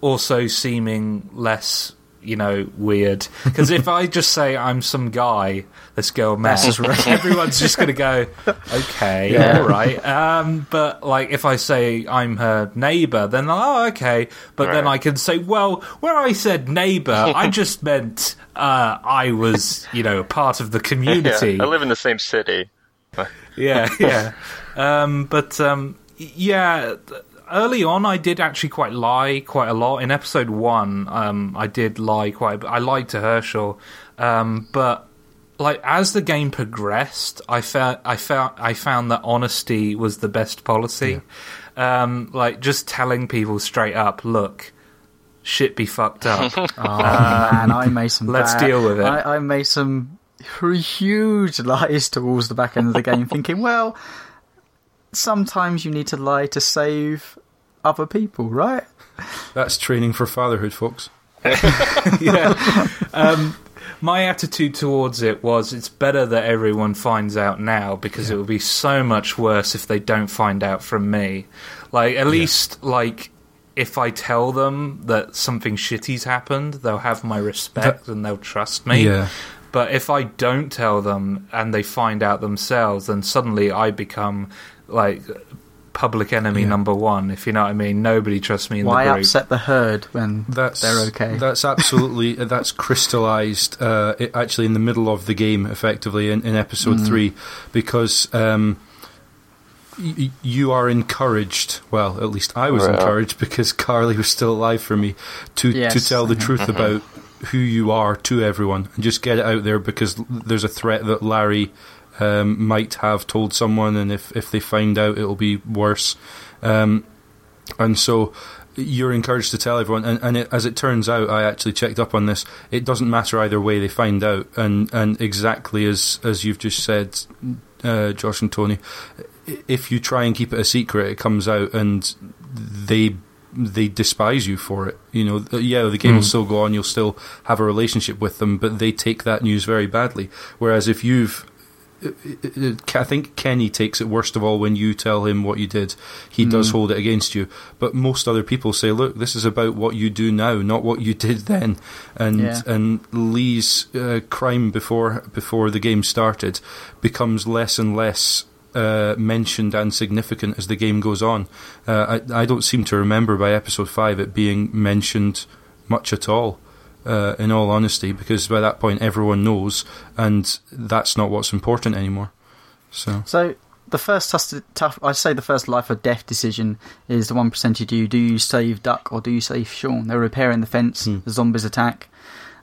also seeming less, you know, weird. Because if I just say I'm some guy, this girl messes around, everyone's just going to go, okay, Yeah. all right. Um, but like if I say I'm her neighbour, then oh, okay. But then I can say, well, where I said neighbour, I just meant uh, I was, you know, part of the community. Yeah, I live in the same city. yeah, yeah. Um, but um, yeah, th- early on, I did actually quite lie quite a lot. In episode one, um, I did lie quite. a bit. I lied to Hershel, um, but like as the game progressed, I felt I found I found that honesty was the best policy. Um, like just telling people straight up, look. shit be fucked up. Oh man, I made some. let's bad- deal with it. I, I made some huge lies towards the back end of the game, thinking, well, sometimes you need to lie to save other people, right? That's training for fatherhood, folks. yeah. Um, my attitude towards it was it's better that everyone finds out now because it would be so much worse if they don't find out from me. Like, at least, like, if I tell them that something shitty's happened, they'll have my respect and they'll trust me. Yeah. But if I don't tell them and they find out themselves, then suddenly I become like public enemy Yeah. number one. If you know what I mean, nobody trusts me in Why the group. upset the herd when That's they're okay? That's absolutely that's crystallized uh, it- actually in the middle of the game, effectively in, in episode Mm. three, because um, y- y- you are encouraged. Well, at least I was Well. encouraged because Carly was still alive for me to to tell the truth about who you are to everyone and just get it out there because there's a threat that Larry. Um, might have told someone, and if, if they find out, it'll be worse. Um, and so you're encouraged to tell everyone. And, and it, as it turns out, I actually checked up on this. It doesn't matter either way they find out. And and exactly as as you've just said, uh, Josh and Tony, if you try and keep it a secret, it comes out, and they they despise you for it. You know, yeah, the game will still go on. You'll still have a relationship with them, but they take that news very badly. Whereas if you've I think Kenny takes it worst of all when you tell him what you did. He does hold it against you. But most other people say, "Look, this is about what you do now, not what you did then." And Yeah. and Lee's uh, crime before before the game started becomes less and less uh, mentioned and significant as the game goes on. Uh, I I don't seem to remember by episode five it being mentioned much at all uh, in all honesty, because by that point everyone knows, and that's not what's important anymore. So So the first tough, tough, I say the first life or death decision is the one percent you do. Do you save Duck or do you save Sean? They're repairing the fence. Hmm. The zombies attack.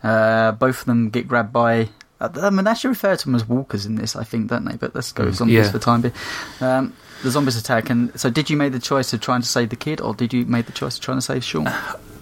Uh, both of them get grabbed by. uh, I mean, they actually refer to them as walkers in this, I think, don't they? But let's go Hmm. zombies Yeah. for the time being. Um, the zombies attack, and so did you make the choice of trying to save the kid, or did you make the choice of trying to save Sean?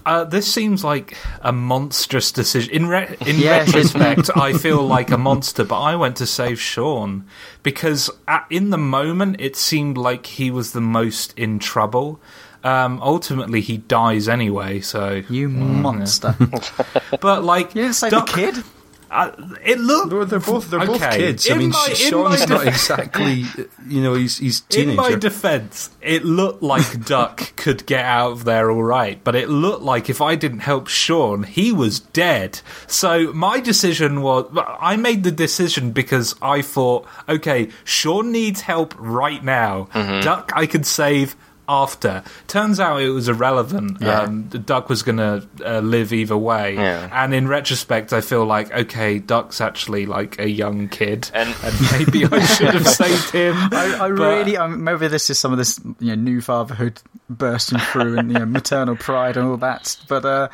Uh, this seems like a monstrous decision. In re- in Yes, retrospect, I feel like a monster, but I went to save Sean because at, in the moment it seemed like he was the most in trouble. Um, ultimately, he dies anyway. So, You monster! but like, You didn't save Duck- the kid. Uh, it looked. they're, they're both they're both kids. I In mean, my- Sean's not def- exactly you know he's he's teenager. In my defense, it looked like Duck could get out of there all right, but it looked like if I didn't help Sean, he was dead. So my decision was I made the decision because I thought, okay, Sean needs help right now. Duck I could save after. Turns out it was irrelevant. Yeah. Um, the Duck was going to uh, live either way. Yeah. And in retrospect, I feel like, okay, Duck's actually like a young kid. And- and maybe I should have saved him. I, I really, um, maybe this is some of this you know, new fatherhood bursting through and you know, maternal pride and all that. But uh,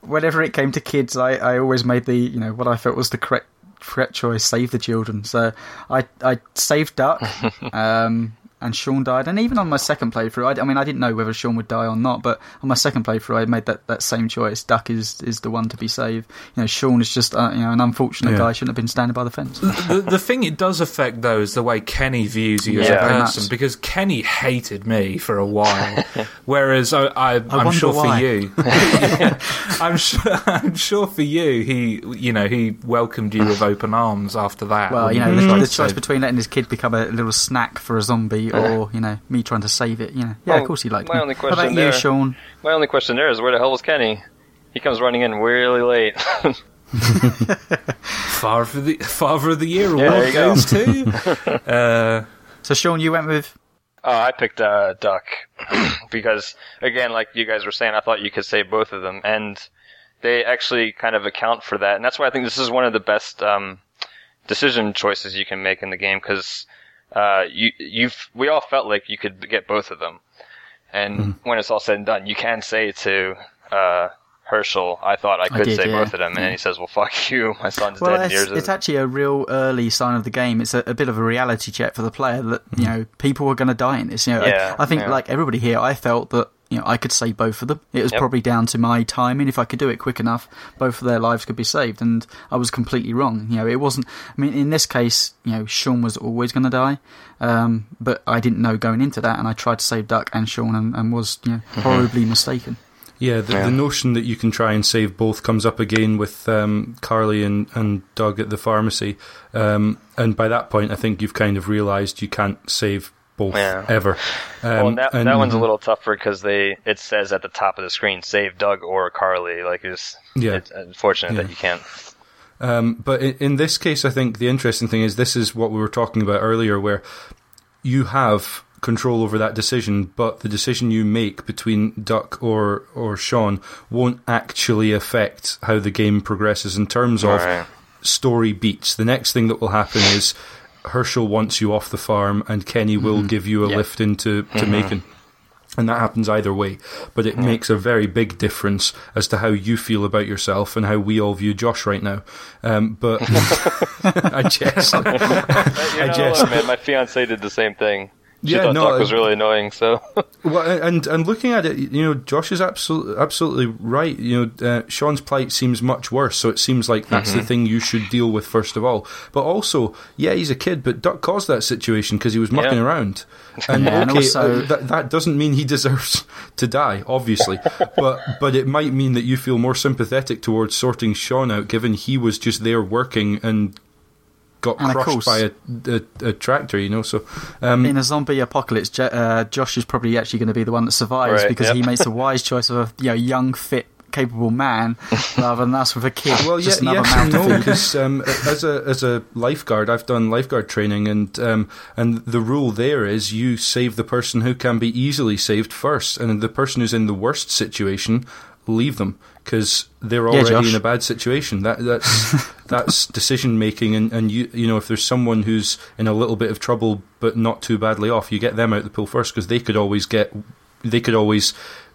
whenever it came to kids, I, I always made the you know what I felt was the correct correct choice: save the children. So I I saved Duck, um, and Sean died. And even on my second playthrough, I, I mean, I didn't know whether Sean would die or not. But on my second playthrough, I made that, that same choice. Duck is is the one to be saved. You know, Sean is just uh, you know an unfortunate Yeah. guy. Shouldn't have been standing by the fence. the, the thing it does affect though is the way Kenny views you as a person much. because Kenny hated me for a while, whereas I, I, I'm sure why. for you, Yeah. I'm sure I'm sure for you he you know he welcomed you with open arms after that. Well, you know, the, the choice between letting his kid become a little snack for a zombie or, you know, me trying to save it, you know. Yeah, of course he liked my me. only What about question you, Sean? My only question there is where the hell was Kenny? He comes running in really late. Father of the Father of the Year Yeah, award you goes to. uh, So, Sean, you went with. Oh, I picked uh, Duck because, again, like you guys were saying, I thought you could save both of them, and they actually kind of account for that, and that's why I think this is one of the best um, decision choices you can make in the game because uh, you you've we all felt like you could get both of them, and Mm-hmm. when it's all said and done, you can say to uh, Hershel, "I thought I I could did, save yeah, both of them," and yeah. he says, "Well, fuck you, my son's Well, dead." it's, it's actually a real early sign of the game. It's a, a bit of a reality check for the player that, you know, people are going to die in this. You know, Yeah, I, I think, like everybody here, I felt that, you know I could save both of them. It was Yep. probably down to my timing. If I could do it quick enough, both of their lives could be saved. And I was completely wrong. You know, it wasn't. I mean, in this case, you know, Sean was always going to die, um, but I didn't know going into that, and I tried to save Duck and Sean, and, and was you know horribly mistaken. Yeah, the, Yeah. the notion that you can try and save both comes up again with um, Carly and, and Doug at the pharmacy. Um, and by that point, I think you've kind of realised you can't save both Yeah. ever. Um, well, and that, and- that one's a little tougher because they it says at the top of the screen, "Save Doug or Carly." Like it's Yeah. it's unfortunate Yeah. that you can't. Um, but in, in this case, I think the interesting thing is this is what we were talking about earlier, where you have control over that decision, but the decision you make between Duck or or Sean won't actually affect how the game progresses in terms of Right. story beats. The next thing that will happen is Hershel wants you off the farm, and Kenny will give you a Yeah. lift into to Macon. And that happens either way, but it makes a very big difference as to how you feel about yourself and how we all view Josh right now. Um, but I jest. You're I not jest. man. My fiance did the same thing. She Yeah, thought no, Duck was really annoying. So Well, and and looking at it, you know, Josh is absolutely absolutely right. You know, uh, Sean's plight seems much worse, so it seems like that's the thing you should deal with first of all. But also, yeah, he's a kid, but Duck caused that situation because he was mucking Yeah. around. And Yeah, and okay, also- uh, that that doesn't mean he deserves to die, obviously, but but it might mean that you feel more sympathetic towards sorting Sean out, given he was just there working and. Got And of crushed course- by a, a, a tractor, you know. So, um, In a zombie apocalypse, Jo- uh, Josh is probably actually going to be the one that survives Right, because yep. he makes a wise choice of a you know, young, fit, capable man rather than us with a kid. Well, yeah, just another yes to no, because um, as a as a lifeguard, I've done lifeguard training, and um, and the rule there is you save the person who can be easily saved first, and the person who's in the worst situation, leave them because they're already Josh. in a bad situation. That that's that's decision making, and, and you you know if there's someone who's in a little bit of trouble but not too badly off, you get them out the pool first because they could always get they could always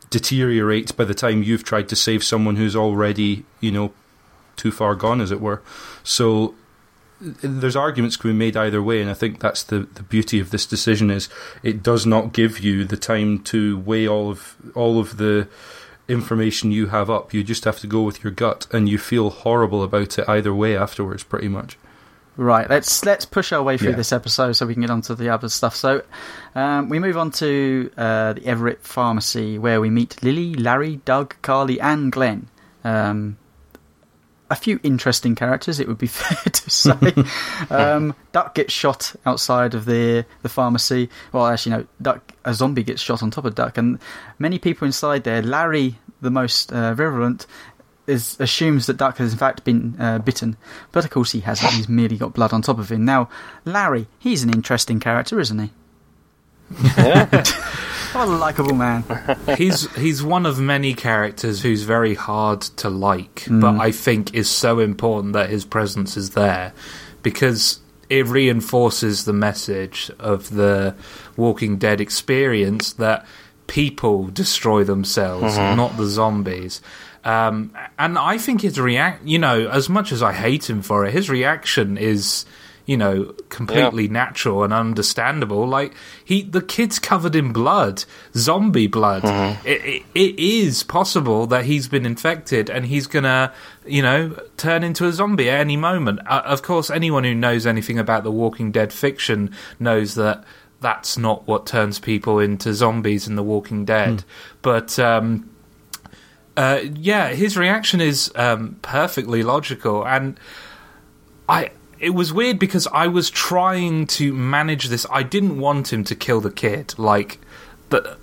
deteriorate by the time you've tried to save someone who's already you know too far gone, as it were. So there's arguments can be made either way, and I think that's the, the beauty of this decision is it does not give you the time to weigh all of all of the information you have up. You just have to go with your gut, and you feel horrible about it either way afterwards, pretty much. Right, let's let's push our way through Yeah. this episode so we can get on to the other stuff. So, um, we move on to uh, the Everett Pharmacy where we meet Lily, Larry, Doug, Carly, and Glenn. Um, a few interesting characters, it would be fair to say. um, Duck gets shot outside of the the pharmacy. Well, actually, no, Duck a zombie gets shot on top of Duck, and many people inside there. Larry, the most uh, virulent, is assumes that Duck has in fact been uh, bitten, but of course he hasn't. He's merely got blood on top of him. Now, Larry, he's an interesting character, isn't he? what a likable man. he's he's one of many characters who's very hard to like, but I think is so important that his presence is there because it reinforces the message of the Walking Dead experience that people destroy themselves, not the zombies. Um, and I think his react, you know, as much as I hate him for it, his reaction is, you know, completely natural and understandable. Like he, the kid's covered in blood, zombie blood. It, it, it is possible that he's been infected and he's gonna, you know, turn into a zombie at any moment. Uh, of course, anyone who knows anything about the Walking Dead fiction knows that that's not what turns people into zombies in the Walking Dead. But um, uh, yeah, his reaction is um, perfectly logical, and I. It was weird because I was trying to manage this. I didn't want him to kill the kid, like, but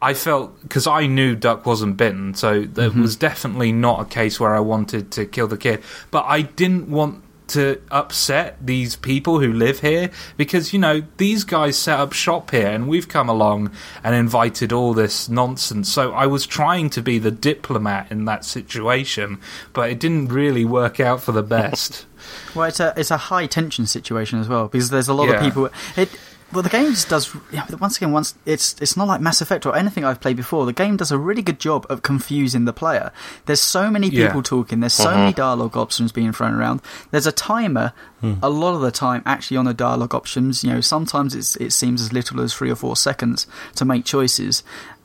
I felt because I knew Duck wasn't bitten, so there mm-hmm. was definitely not a case where I wanted to kill the kid. But I didn't want to upset these people who live here because you know these guys set up shop here and we've come along and invited all this nonsense so i was trying to be the diplomat in that situation but it didn't really work out for the best Well, it's a it's a high tension situation as well because there's a lot of people. It well, the game just does. Yeah, once again, once it's it's not like Mass Effect or anything I've played before. The game does a really good job of confusing the player. There's so many Yeah. people talking. There's so uh-huh. many dialogue options being thrown around. There's a timer. Hmm. A lot of the time, actually, on the dialogue options. You know, sometimes it's it seems as little as three or four seconds to make choices.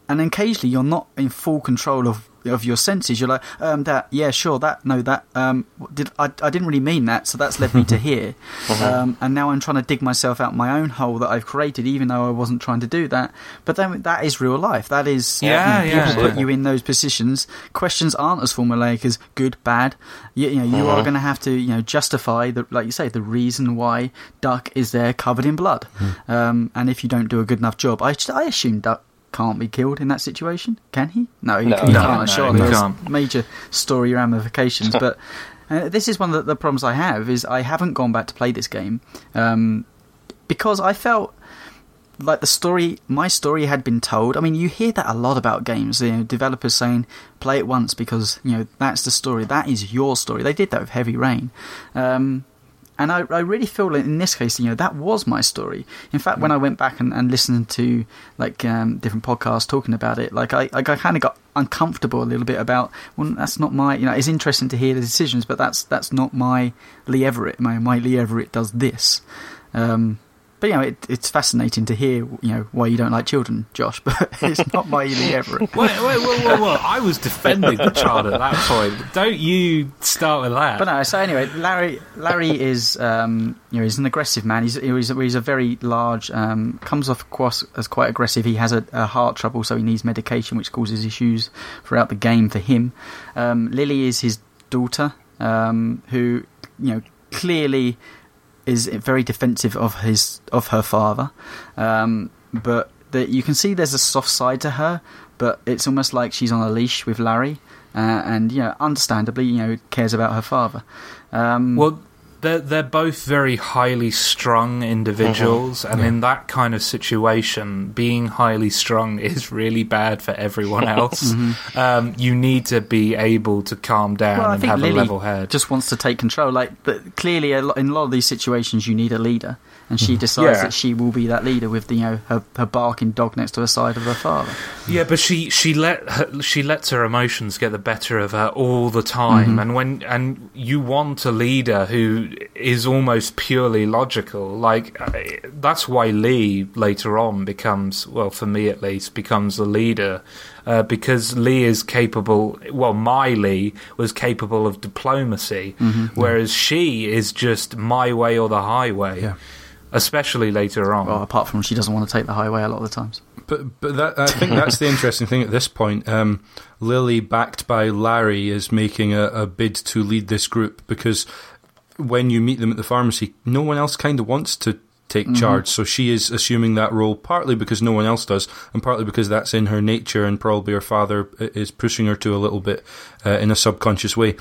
and occasionally you're not in full control of of your senses. You're like, um, that, yeah, sure, that, no, that, um, did I? I didn't really mean that, so that's led me to here. um, and now I'm trying to dig myself out my own hole that I've created, even though I wasn't trying to do that. But then that is real life. That is, Yeah, you know, yeah, people put you in those positions. Questions aren't as formulaic as good, bad. You, you know, you are going to have to, you know, justify the, like you say, the reason why Duck is there covered in blood. Um, and if you don't do a good enough job, I, I assume Duck can't be killed in that situation. Can he? No, he, No, he no, can't. no, sure, he there's can't. major story ramifications, but. Uh, this is one of the, the problems I have is I haven't gone back to play this game um, because I felt like the story, my story had been told. I mean, you hear that a lot about games. You know, developers saying play it once because you know that's the story. That is your story. They did that with Heavy Rain, um, and I, I really feel like in this case, you know, that was my story. In fact, when I went back and, and listened to like um, different podcasts talking about it, like I, like I kind of got uncomfortable a little bit about. Well, that's not my. You know, it's interesting to hear the decisions, but that's that's not my Lee Everett. My my Lee Everett does this. Um, but you know, it, it's fascinating to hear you know why you don't like children, Josh. But it's not my Lee Everett. Wait, wait, wait, wait, wait. I was defending the child at that point. Don't you start with that. But no, so anyway, Larry Larry is um, you know he's an aggressive man. He's he's a, he's a very large um, comes off quite, as quite aggressive. He has a, a heart trouble, so he needs medication, which causes issues throughout the game for him. Um, Lily is his daughter, um, who you know clearly is very defensive of his of her father, um, but that you can see there's a soft side to her, but it's almost like she's on a leash with Larry, uh, and you know, understandably, you know, cares about her father. Um, Well, they're they're both very highly strung individuals, and in that kind of situation, being highly strung is really bad for everyone else. um, you need to be able to calm down well, and have Lily a level head. just wants to take control. Like, clearly, a lot, in a lot of these situations, you need a leader, and she decides Yeah. that she will be that leader with the, you know her, her barking dog next to her side of her father. Yeah, but she she let her, she lets her emotions get the better of her all the time, and when and you want a leader who is almost purely logical. Like uh, that's why Lee later on becomes well, for me at least, becomes a leader. Uh, because Lee is capable, well, my Lee was capable of diplomacy, whereas she is just my way or the highway, Yeah. Especially later on. Well, apart from she doesn't want to take the highway a lot of the times. But but that I think that's the interesting thing at this point. Um, Lily, backed by Larry, is making a, a bid to lead this group because when you meet them at the pharmacy, no one else kind of wants to take charge. So she is assuming that role partly because no one else does, and partly because that's in her nature, and probably her father is pushing her to a little bit uh, in a subconscious way.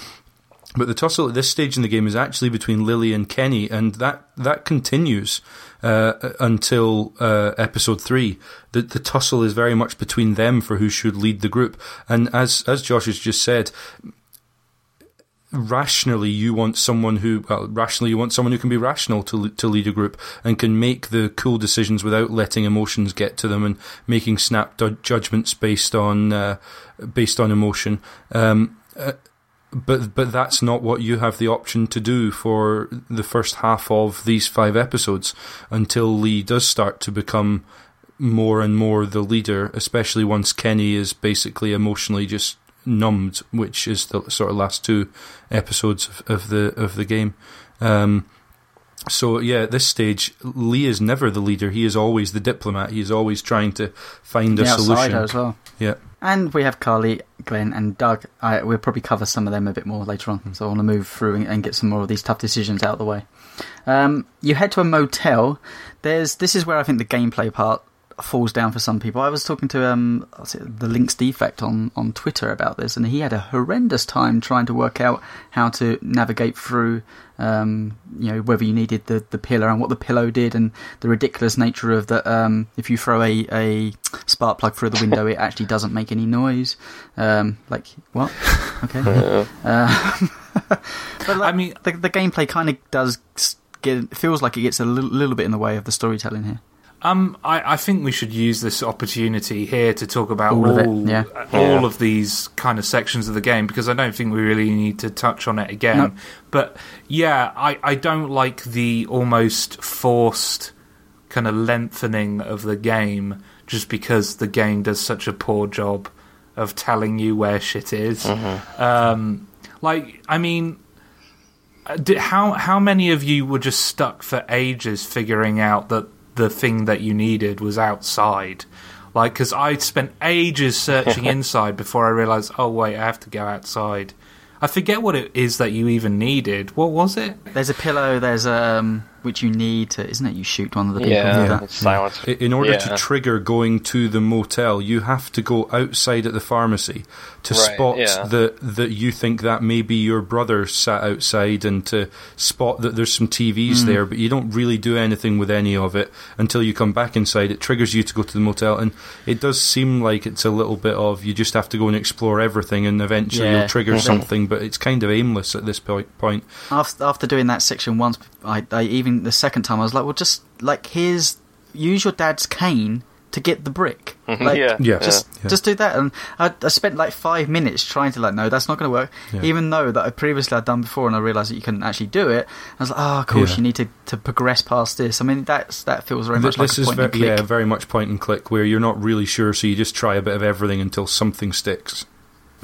But the tussle at this stage in the game is actually between Lily and Kenny, and that that continues uh, until uh, episode three. The, the tussle is very much between them for who should lead the group. And as as Josh has just said, rationally you want someone who well, rationally you want someone who can be rational to to lead a group and can make the cool decisions without letting emotions get to them and making snap judgments based on uh, based on emotion. Um, uh, but but that's not what you have the option to do for the first half of these five episodes until Lee does start to become more and more the leader, especially once Kenny is basically emotionally just numbed, which is the sort of last two episodes of, of the of the game. Um, so yeah, at this stage, Lee is never the leader. He is always the diplomat. He is always trying to find a the outsider solution. as well. Yeah. And we have Carly, Glenn, and Doug. I, we'll probably cover some of them a bit more later on. So I want to move through and, and get some more of these tough decisions out of the way. Um, you head to a motel. There's this is where I think the gameplay part falls down for some people. I was talking to um, the Links Defect on on Twitter about this, and he had a horrendous time trying to work out how to navigate through. Um, you know whether you needed the, the pillow and what the pillow did, and the ridiculous nature of that. Um, if you throw a, a spark plug through the window, it actually doesn't make any noise. Um, like what? Okay. Uh, but like, I mean- the, the gameplay kind of does get feels like it gets a little, little bit in the way of the storytelling here. Um, I, I think we should use this opportunity here to talk about All all, of yeah. uh, all of these kind of sections of the game because I don't think we really need to touch on it again. No. But yeah, I, I don't like the almost forced kind of lengthening of the game just because the game does such a poor job of telling you where shit is. Um, like, I mean, uh, how how many of you were just stuck for ages figuring out that the thing that you needed was outside? Like, because I spent ages searching inside before I realized, oh wait, I have to go outside. I forget what it is that you even needed. What was it? There's a pillow. There's um, which you need to, isn't it? You shoot one of the people. Yeah, with silence. In order Yeah. to trigger going to the motel, you have to go outside at the pharmacy to Right, spot yeah. that that you think that maybe your brother sat outside and to spot that there's some TVs hmm. there, but you don't really do anything with any of it until you come back inside. It triggers you to go to the motel, and it does seem like it's a little bit of you just have to go and explore everything, and eventually Yeah. you'll trigger mm-hmm. something, but it's kind of aimless at this point. point. After after doing that section once, I, I even the second time I was like, well, just like here's use your dad's cane to get the brick. Mm-hmm. Like, Yeah. Yeah. just Yeah. just do that. And I, I spent like five minutes trying to like, no, that's not going to work. Yeah. Even though that I previously had done before, and I realised that you couldn't actually do it. I was like, oh, of course, Yeah. you need to, to progress past this. I mean, that's that feels very much Th- this like a is point ve- and click. yeah, very much point and click, where you're not really sure, so you just try a bit of everything until something sticks.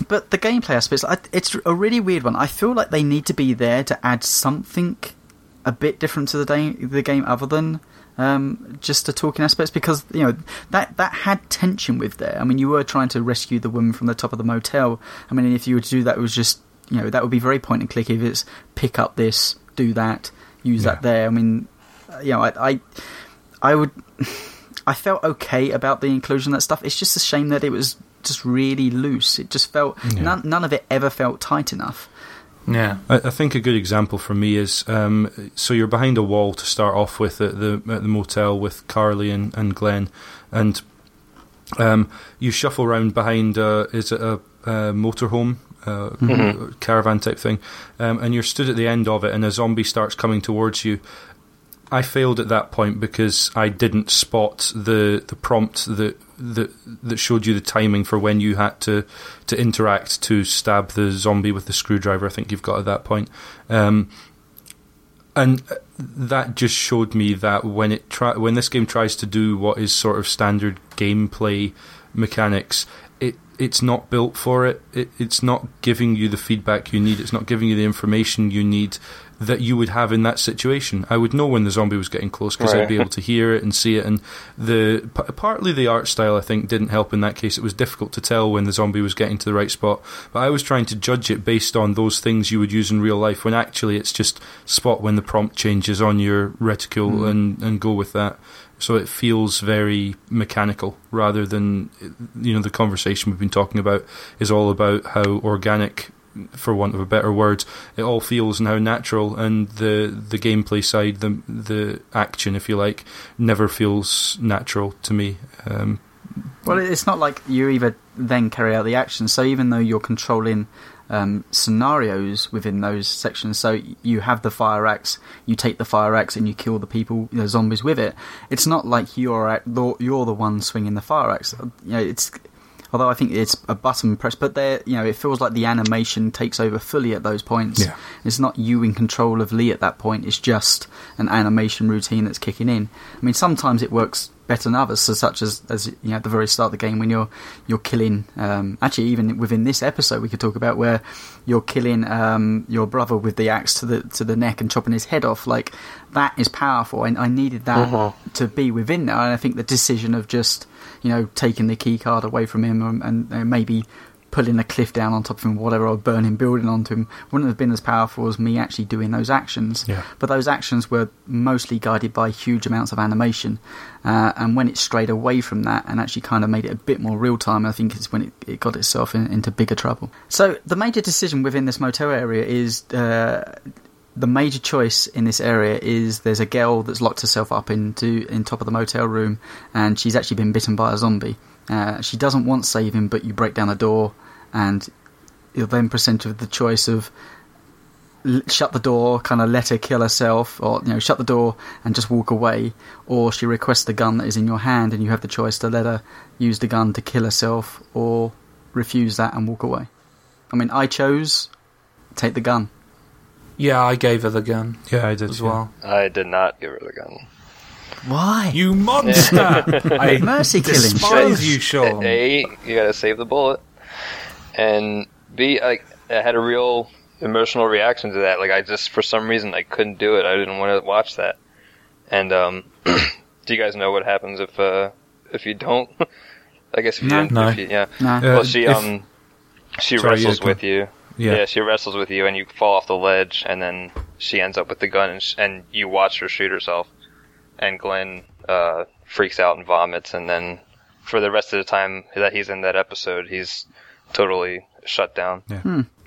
But the gameplay aspects, I, it's a really weird one. I feel like they need to be there to add something a bit different to the, da- the game, other than um, just the talking aspects, because you know that that had tension with there. I mean, you were trying to rescue the woman from the top of the motel. I mean, if you were to do that, it was just you know that would be very point and click. If it's pick up this, do that, use Yeah. that there. I mean, uh, you know, I, I, I would. I felt okay about the inclusion of that stuff. It's just a shame that it was just really loose. It just felt Yeah. none, none of it ever felt tight enough. Yeah. I, I think a good example for me is um, so you're behind a wall to start off with at the at the motel with Carly and, and Glenn, and um, you shuffle around behind uh, is it a, a motorhome. Uh, Mhm. caravan type thing, um, and you're stood at the end of it, and a zombie starts coming towards you. I failed at that point because I didn't spot the the prompt that that that showed you the timing for when you had to to interact to stab the zombie with the screwdriver. I think you've got at that point, um, and that just showed me that when it try when this game tries to do what is sort of standard gameplay mechanics, it it's not built for it. it. It's not giving you the feedback you need. It's not giving you the information you need that you would have in that situation. I would know when the zombie was getting close because I'd be able to hear it and see it. And the p- partly the art style I think didn't help in that case. It was difficult to tell when the zombie was getting to the right spot. But I was trying to judge it based on those things you would use in real life. When actually it's just spot when the prompt changes on your reticule hmm. and and go with that. So it feels very mechanical rather than you know the conversation we've been talking about is all about how organic for want of a better word, it all feels now natural, and the the gameplay side, the the action, if you like, never feels natural to me. Um, Well, it's not like you either then carry out the action. So even though you're controlling um, scenarios within those sections, so you have the fire axe, you take the fire axe and you kill the people, the zombies with it. It's not like you're at, you're the one swinging the fire axe. You know, it's although I think it's a button press, but there, you know, it feels like the animation takes over fully at those points. Yeah. It's not you in control of Lee at that point. It's just an animation routine that's kicking in. I mean, sometimes it works better than others, so such as as you know at the very start of the game when you're you're killing. Um, actually, even within this episode, we could talk about where you're killing um, your brother with the axe to the to the neck and chopping his head off. Like that is powerful. I, I needed that to be within there, and I think the decision of just you know taking the key card away from him and, and maybe pulling a cliff down on top of him, whatever, or burning building onto him, wouldn't have been as powerful as me actually doing those actions. Yeah. But those actions were mostly guided by huge amounts of animation, uh, and when it strayed away from that and actually kind of made it a bit more real time, I think it's when it, it got itself in, into bigger trouble. So the major decision within this motel area is. Uh, the major choice in this area is there's a girl that's locked herself up into in top of the motel room, and she's actually been bitten by a zombie. Uh, she doesn't want saving, but you break down the door, and you're then presented with the choice of shut the door, kind of let her kill herself, or you know, shut the door and just walk away, or she requests the gun that is in your hand, and you have the choice to let her use the gun to kill herself, or refuse that and walk away. I mean, I chose take the gun. Yeah, I gave her the gun yeah, I did as yeah. well. I did not give her the gun. Why? You monster! I Mercy killing. despise you, Sean. A, you gotta save the bullet, and B, like I had a real emotional reaction to that. Like I just, for some reason, I couldn't do it. I didn't want to watch that. And um, do you guys know what happens if uh, if you don't? I guess if you, No. didn't, No. if you yeah. No. Uh, well, she if- um, she Sorry, wrestles yeah, go with you. Yeah. Yeah, she wrestles with you, and you fall off the ledge, and then she ends up with the gun, and, sh- and you watch her shoot herself. And Glenn uh, freaks out and vomits, and then for the rest of the time that he's in that episode, he's totally shut down.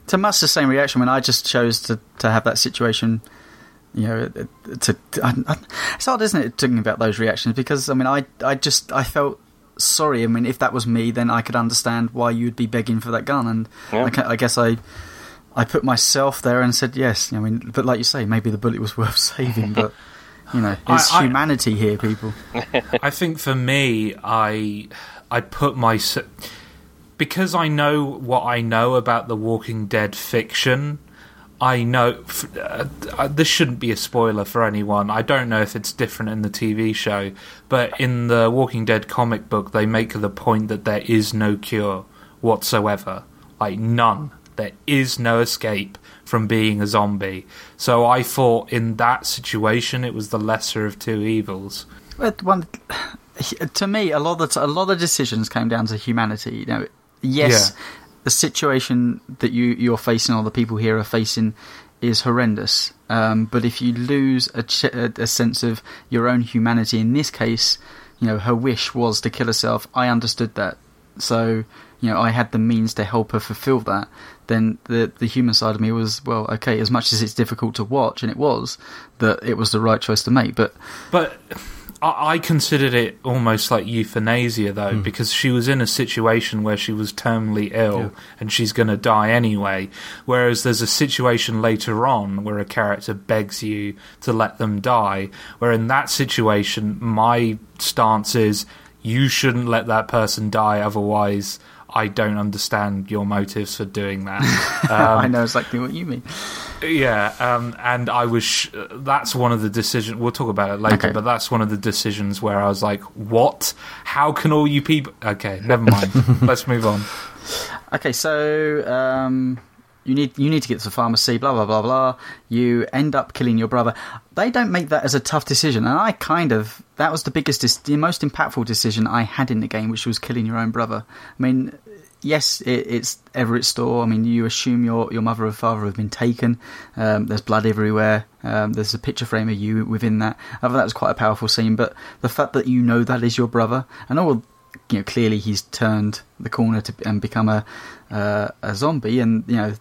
to much the same reaction when I just chose to, to have that situation. You know, to, to I, I, it's hard, isn't it, talking about those reactions? Because I mean, I I just I felt sorry. I mean, if that was me, then I could understand why you'd be begging for that gun, and Yeah. I, I guess I I put myself there and said yes. I mean, but like you say, maybe the bullet was worth saving, but. You know, it's I- I- humanity here, people. I think for me, I I put my because I know what I know about the Walking Dead fiction. I know uh, uh, this shouldn't be a spoiler for anyone. I don't know if it's different in the TV show, but in the Walking Dead comic book, they make the point that there is no cure whatsoever, like none. There is no escape from being a zombie. So I thought in that situation, it was the lesser of two evils. But one, to me, a lot of the a lot of decisions came down to humanity. You know, yes, Yeah. The situation that you you're facing or the people here are facing is horrendous. Um, but if you lose a, ch- a, sense of your own humanity, in this case, you know, her wish was to kill herself. I understood that, so you know, I had the means to help her fulfill that. Then the the human side of me was well, okay. As much as it's difficult to watch, and it was, that it was the right choice to make. But But I, I considered it almost like euthanasia, though, hmm. because she was in a situation where she was terminally ill and she's going to die anyway. Whereas there's a situation later on where a character begs you to let them die. Where in that situation, my stance is you shouldn't let that person die, otherwise. I don't understand your motives for doing that. I know exactly what you mean. Yeah, um, and I was. Sh- that's one of the decisions. We'll talk about it later, Okay. but that's one of the decisions where I was like, "What? How can all you people?" Okay, never mind. Let's move on. Okay, so um, you need you need to get to the pharmacy. Blah blah blah blah. You end up killing your brother. They don't make that as a tough decision, and I kind of that was the biggest, the most impactful decision I had in the game, which was killing your own brother. I mean, yes, it, it's Everett store. I mean, you assume your your mother and father have been taken. Um, there's blood everywhere. Um, there's a picture frame of you within that. I thought that was quite a powerful scene. But the fact that you know that is your brother, and all you know, clearly he's turned the corner to and become a uh, a zombie, and you know,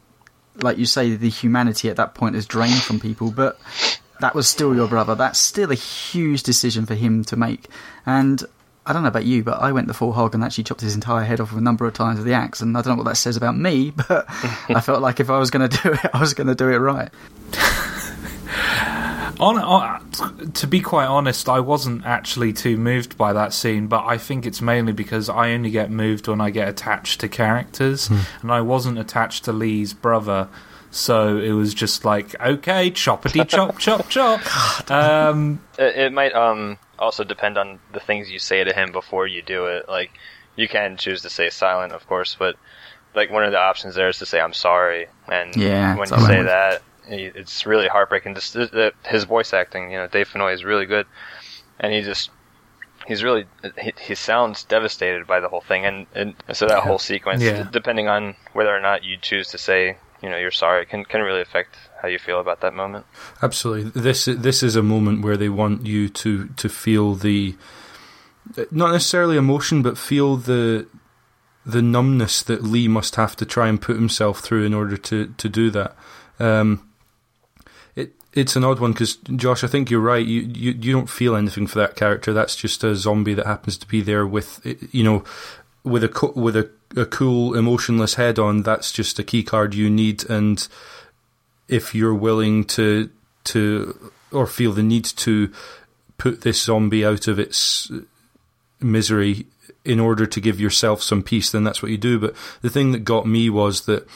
like you say, the humanity at that point is drained from people. But that was still your brother. That's still a huge decision for him to make. And I don't know about you, but I went the full hog and actually chopped his entire head off a number of times with the axe. And I don't know what that says about me, but I felt like if I was going to do it, I was going to do it right. On, on, to be quite honest, I wasn't actually too moved by that scene, but I think it's mainly because I only get moved when I get attached to characters, and I wasn't attached to Lee's brother. So it was just like, okay, choppity chop, chop, chop. Um, It, it might um also depend on the things you say to him before you do it. Like you can choose to say silent, of course, but like one of the options there is to say I'm sorry, and Yeah, when you say that, he- it's really heartbreaking. Just the- his voice acting, you know, Dave Fenoy is really good, and he just he's really he, he sounds devastated by the whole thing, and and so that whole sequence, Yeah. d- depending on whether or not you choose to say you know you're sorry, can can really affect how you feel about that moment. Absolutely. This this is a moment where they want you to to feel the not necessarily emotion, but feel the the numbness that Lee must have to try and put himself through in order to to do that. Um, it's an odd one because Josh, I think you're right. You, you you don't feel anything for that character. That's just a zombie that happens to be there with you know with a co- with a, a cool emotionless head on. That's just a key card you need and if you're willing to to or feel the need to put this zombie out of its misery in order to give yourself some peace, then that's what you do. But the thing that got me was that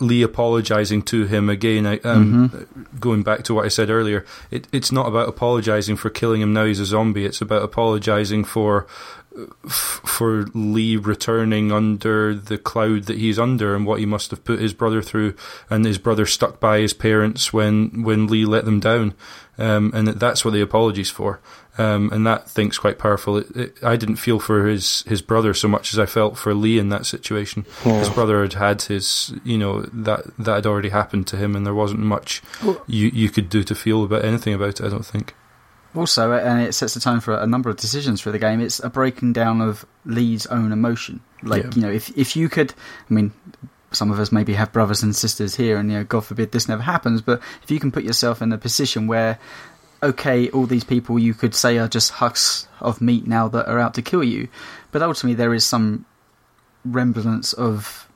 Lee apologizing to him again. I, um, Going back to what I said earlier, it, it's not about apologizing for killing him now he's a zombie. It's about apologizing for for Lee returning under the cloud that he's under and what he must have put his brother through, and his brother stuck by his parents when when Lee let them down, um, and that- that's what the apologies for. Um, and that think's quite powerful. It, it, I didn't feel for his, his brother so much as I felt for Lee in that situation. His brother had had his, you know, that that had already happened to him, and there wasn't much you you could do to feel about anything about it. I don't think. Also, and it sets the tone for a number of decisions for the game. It's a breaking down of Lee's own emotion. Like Yeah. you know, if if you could, I mean, some of us maybe have brothers and sisters here, and you know, God forbid this never happens. But if you can put yourself in a position where, okay, all these people you could say are just husks of meat now that are out to kill you, but ultimately there is some remnants of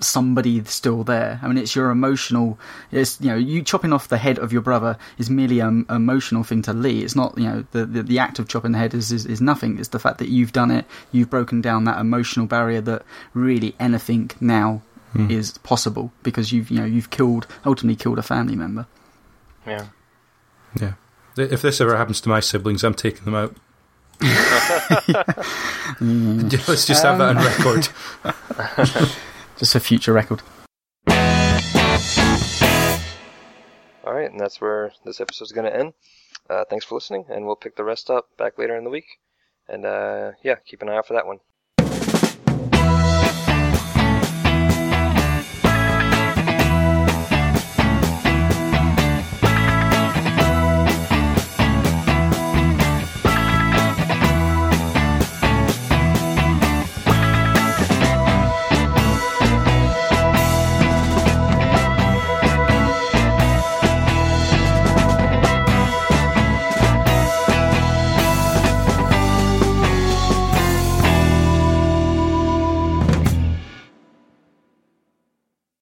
somebody still there. I mean, it's your emotional. It's you know, you chopping off the head of your brother is merely an emotional thing to Lee. It's not you know the the, the act of chopping the head is, is is nothing. It's the fact that you've done it. You've broken down that emotional barrier that really anything now hmm. is possible because you've you know you've killed ultimately killed a family member. Yeah. Yeah. If this ever happens to my siblings, I'm taking them out. Let's just have that on record. Just for future record. All right, and that's where this episode's going to end. Uh, thanks for listening, and we'll pick the rest up back later in the week. And uh, yeah, keep an eye out for that one.